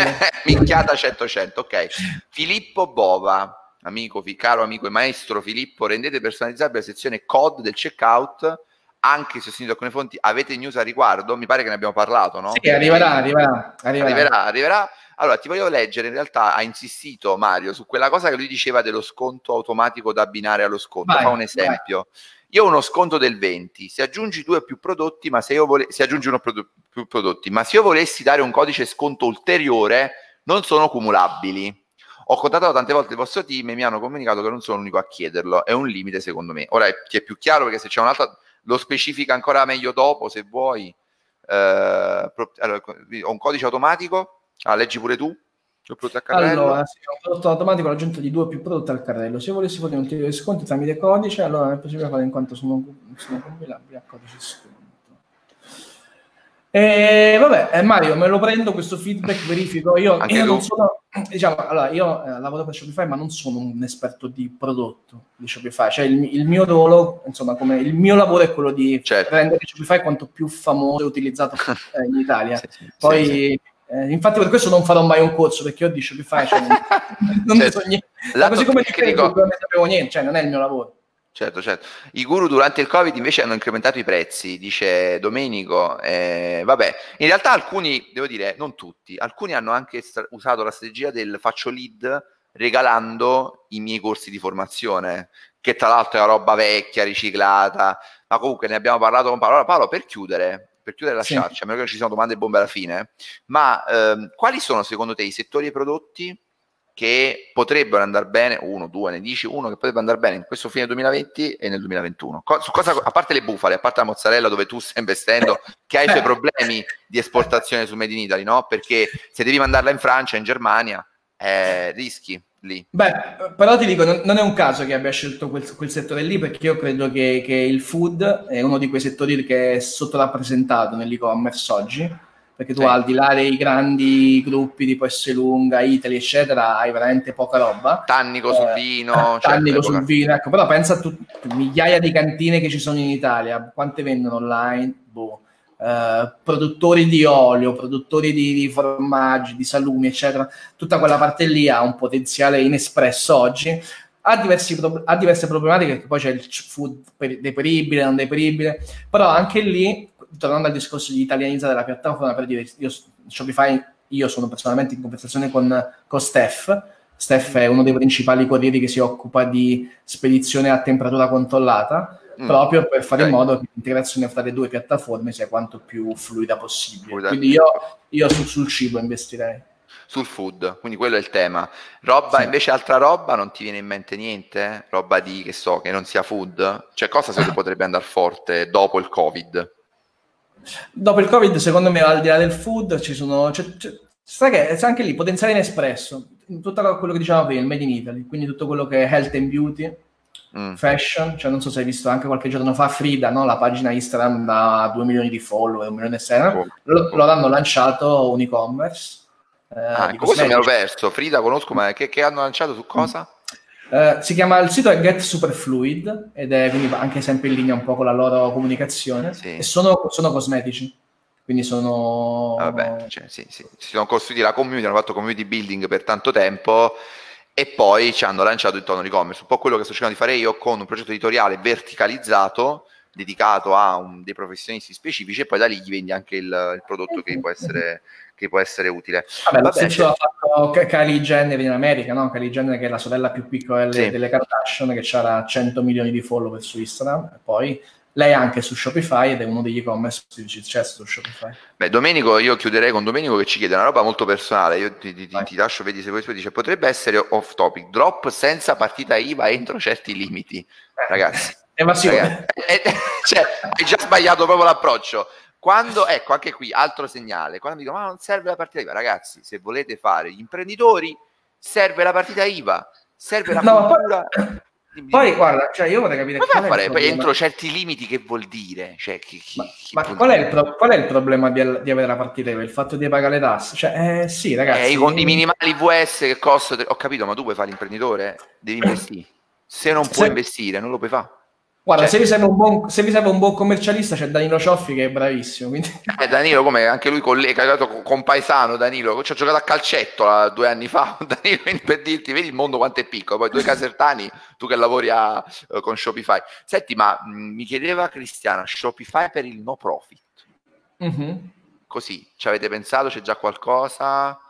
minchiata 100-100, ok. Filippo Bova, amico, caro amico e maestro Filippo, rendete personalizzabile la sezione COD del checkout anche se ho sentito alcune fonti, avete news a riguardo? Mi pare che ne abbiamo parlato, no? Sì, arriverà, arriverà, arriverà. arriverà, arriverà. Allora, ti voglio leggere, in realtà ha insistito Mario su quella cosa che lui diceva dello sconto automatico da abbinare allo sconto. Vai, Fa un esempio. Vai. Io ho uno sconto del 20, se aggiungi due o più prodotti, ma se io vole- se aggiungi uno prodo- più prodotti, ma se io volessi dare un codice sconto ulteriore, non sono cumulabili. Ho contattato tante volte il vostro team e mi hanno comunicato che non sono l'unico a chiederlo, è un limite secondo me. Ora è, ti è più chiaro perché se c'è un'altra, lo specifica ancora meglio dopo se vuoi. Eh, pro- allora, ho un codice automatico, ah, leggi pure tu. Allora, se ho un prodotto automatico l'aggiunta di due o più prodotti al carrello. Se volessi fare un ulteriore sconti tramite codice, allora è possibile fare in quanto sono, sono compilabili a codice sconto. E vabbè, eh, Mario, me lo prendo questo feedback, verifico. Io, io non sono, diciamo, allora, io eh, lavoro per Shopify, ma non sono un esperto di prodotto di Shopify. Cioè, il, il mio ruolo, insomma, come il mio lavoro è quello di certo. rendere Shopify quanto più famoso e utilizzato eh, in Italia. sì, sì, Poi. Sì, eh, infatti per questo non farò mai un corso perché io dico che fai, cioè, non certo. so niente. Così come ti dico, non ne sapevo niente, cioè non è il mio lavoro. Certo, certo. I guru durante il Covid invece hanno incrementato i prezzi, dice Domenico. Eh, vabbè, in realtà alcuni, devo dire, non tutti, alcuni hanno anche st- usato la strategia del faccio lead regalando i miei corsi di formazione, che tra l'altro è una roba vecchia, riciclata, ma comunque ne abbiamo parlato con Paolo. Paolo, per chiudere, per chiudere la sì. a meno che non ci siano domande bombe alla fine, ma ehm, quali sono secondo te i settori e i prodotti che potrebbero andare bene, uno, due, ne dici uno che potrebbe andare bene in questo fine 2020 e nel 2021. Co- cosa, a parte le bufale, a parte la mozzarella dove tu stai investendo, che hai i suoi problemi di esportazione su Made in Italy, no? Perché se devi mandarla in Francia, in Germania, eh, rischi lì. Beh, però ti dico, non, non, è un caso che abbia scelto quel, quel settore lì, perché io credo che, che, il food è uno di quei settori che è sottorappresentato nell'e-commerce oggi, perché tu sì. al di là dei grandi gruppi tipo Esselunga, Italy, eccetera, hai veramente poca roba. Tannico eh, sul vino. Tannico certo, sul vino, ecco, però pensa a tutte migliaia di cantine che ci sono in Italia, quante vendono online? Boh eh, produttori di olio, produttori di, di, formaggi, di salumi, eccetera, tutta quella parte lì ha un potenziale inespresso oggi. Ha, diversi, ha diverse problematiche, che poi c'è il food deperibile, non deperibile, però anche lì, tornando al discorso di italianizzare la piattaforma, per dire, io Shopify, io sono personalmente in conversazione con, con Steph, Steph è uno dei principali corrieri che si occupa di spedizione a temperatura controllata, mm. proprio per fare okay. in modo che l'integrazione fra le due piattaforme sia quanto più fluida possibile. Fluida. Quindi io, io sul, sul, cibo investirei. Sul food, quindi quello è il tema. Roba, sì. invece altra roba, non ti viene in mente niente? Roba di, che so, che non sia food? Cioè cosa se potrebbe andare forte dopo il Covid? Dopo il Covid, secondo me, al di là del food, ci sono... C'è, c'è, sai che anche lì potenziale in espresso, tutto quello che dicevamo prima, il Made in Italy, quindi tutto quello che è health and beauty, mm. fashion, cioè non so se hai visto anche qualche giorno fa Frida, no? la pagina Instagram da 2 milioni di follower, 1 milione e 6, oh, lo, oh. hanno lanciato un e-commerce. Eh, ah, questo mi ero perso, Frida conosco, ma che, che hanno lanciato su cosa? Uh, si chiama il sito è Get Superfluid ed è quindi anche sempre in linea un po' con la loro comunicazione sì. e sono, sono cosmetici quindi sono... Ah, vabbè, cioè, sì, sì. si sono costruiti la community, hanno fatto community building per tanto tempo e poi ci hanno lanciato il tono di e-commerce, un po' quello che sto cercando di fare io con un progetto editoriale verticalizzato dedicato a un, dei professionisti specifici e poi da lì gli vendi anche il, il prodotto che può essere, che può essere utile. Vabbè, lo stesso ha fatto Kylie Jenner in America, no? Kylie Jenner che è la sorella più piccola delle, sì. delle Kardashian che ha 100 milioni di follower su Instagram e poi lei è anche su Shopify ed è uno degli e-commerce più di successo su Shopify. Beh, Domenico, io chiuderei con Domenico che ci chiede una roba molto personale. Io ti, ti, ti lascio, vedi se poi dice: potrebbe essere off topic, drop senza partita IVA entro certi limiti. Eh. Ragazzi, evasione. Ragazzi, eh, eh, cioè, hai già sbagliato proprio l'approccio. Quando, ecco, anche qui, altro segnale, quando dico, ma non serve la partita IVA, ragazzi, se volete fare gli imprenditori, serve la partita IVA, serve la no, cultura. Poi poi guarda, cioè io vorrei capire Come fare? Poi entro certi limiti che vuol dire? Cioè, chi, chi, ma, chi ma qual, è pro- qual, è il problema di, di, avere la partita IVA? Il fatto di pagare le tasse? Cioè, eh, sì, ragazzi. Eh, i, i minimali VS che costano. Ho capito, ma tu puoi fare l'imprenditore? Devi investire. Se non puoi Se... investire, non lo puoi fare. Guarda, cioè, se, vi serve un buon, se vi serve un buon commercialista c'è Danilo Cioffi che è bravissimo. Quindi... Eh, Danilo, come anche lui collega, con, con Paesano, Danilo, ci ha giocato a calcetto là, due anni fa, Danilo, per dirti, vedi il mondo quanto è piccolo, poi due casertani, tu che lavori a, uh, con Shopify. Senti, ma mh, mm, mi chiedeva Cristiana, Shopify per il no profit. Mm-hmm. Così, ci avete pensato, c'è già qualcosa?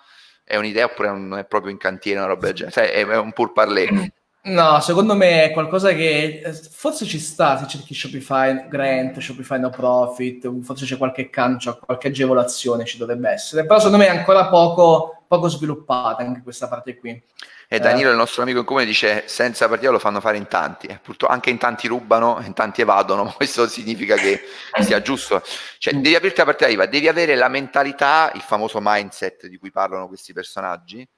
È un'idea oppure non è proprio in cantiere una roba del genere? Sai, è, è un pur parler. No, secondo me è qualcosa che eh, forse ci sta se cerchi Shopify Grant, Shopify No Profit, forse c'è qualche cancio, qualche agevolazione ci dovrebbe essere, però secondo me è ancora poco, poco sviluppata anche questa parte qui. E Danilo, eh. il nostro amico in comune, dice senza partita lo fanno fare in tanti, eh, purtroppo anche in tanti rubano, in tanti evadono, questo significa che sia giusto. Cioè, devi aprirti la partita IVA, devi avere la mentalità, il famoso mindset di cui parlano questi personaggi,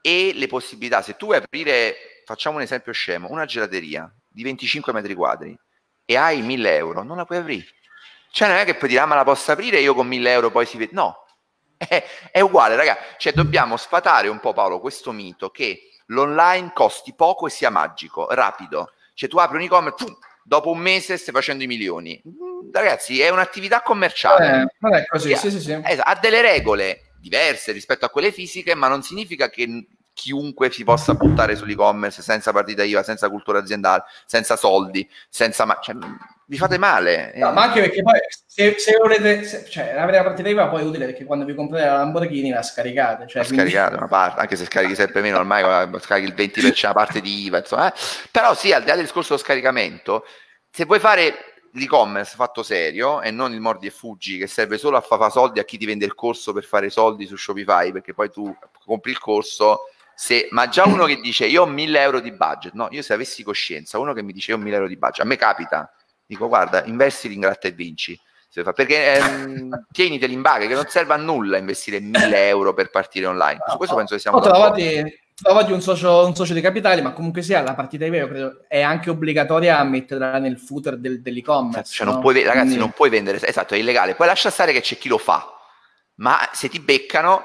e le possibilità. Se tu vuoi aprire facciamo un esempio scemo, una gelateria di 25 metri quadri e hai 1000 euro, non la puoi aprire. Cioè non è che puoi dire, ah ma la posso aprire io con 1000 euro poi si vede. No, è, è uguale, ragazzi. Cioè dobbiamo sfatare un po', Paolo, questo mito che l'online costi poco e sia magico, rapido. Cioè tu apri un e-commerce, pum, dopo un mese stai facendo i milioni. Mm, ragazzi, è un'attività commerciale. Eh, così, sì, sì, sì. ha delle regole diverse rispetto a quelle fisiche, ma non significa che chiunque si possa buttare sull'e-commerce senza partita IVA, senza cultura aziendale, senza soldi, senza... Ma- cioè, vi fate male. No, ma anche perché poi se, se volete, se, cioè avere la partita IVA poi è utile perché quando vi comprate la Lamborghini la scaricate. Cioè, la quindi... scaricate una parte, anche se scarichi sempre meno, ormai scarichi il 20% la parte di IVA, insomma. Eh. Però sì, al di là del discorso dello scaricamento, se vuoi fare l'e-commerce fatto serio e non il mordi e fuggi che serve solo a fare soldi a chi ti vende il corso per fare soldi su Shopify perché poi tu compri il corso se, ma già uno che dice io ho 1000 euro di budget, no, io se avessi coscienza, uno che mi dice io ho 1000 euro di budget, a me capita, dico guarda, investi, ingratta e vinci. Perché ehm, tieniteli in banca, che non serve a nulla investire 1000 euro per partire online. Su questo penso che siamo... Trovati, trovati un, socio, un socio di capitali, ma comunque sia la partita IVA, credo, è anche obbligatoria a metterla nel footer del, dell'e-commerce. Cioè, no? non puoi, ragazzi, Quindi... non puoi vendere, esatto, è illegale. Poi lascia stare che c'è chi lo fa, ma se ti beccano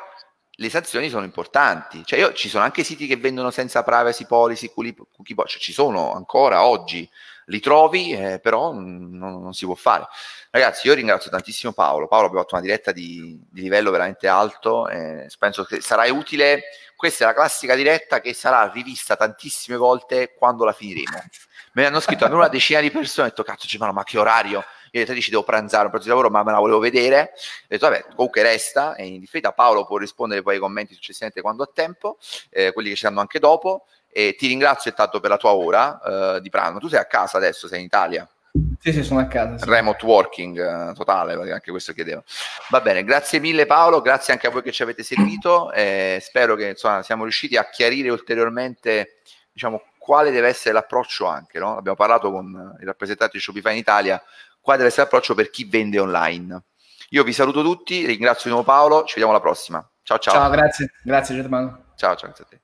le sanzioni sono importanti. Cioè, io, ci sono anche siti che vendono senza privacy policy, cookie, cookie cioè, ci sono ancora oggi, li trovi, eh, però non, non, si può fare. Ragazzi, io ringrazio tantissimo Paolo. Paolo abbiamo fatto una diretta di, di livello veramente alto, eh, penso che sarà utile. Questa è la classica diretta che sarà rivista tantissime volte quando la finiremo. Me ne hanno scritto una decina di persone, ho detto, cazzo, Germano, ma che orario? Io alle 13 devo pranzare un pranzo di lavoro, ma me la volevo vedere. Ho detto, vabbè, comunque resta, è in differita. Paolo può rispondere poi ai commenti successivamente quando ha tempo, eh, quelli che ci danno anche dopo. E ti ringrazio tanto per la tua ora eh, di pranzo. Tu sei a casa adesso, sei in Italia? Sì, sì, sono a casa. Sì. Remote working uh, totale, perché anche questo chiedevo. Va bene, grazie mille Paolo, grazie anche a voi che ci avete seguito. Eh, spero che insomma, siamo riusciti a chiarire ulteriormente diciamo, quale deve essere l'approccio anche. No? Abbiamo parlato con i rappresentanti di Shopify in Italia quale deve essere l'approccio per chi vende online. Io vi saluto tutti, ringrazio di nuovo Paolo, ci vediamo alla prossima. Ciao ciao. Ciao, grazie, grazie Germano. Ciao, ciao, grazie a te.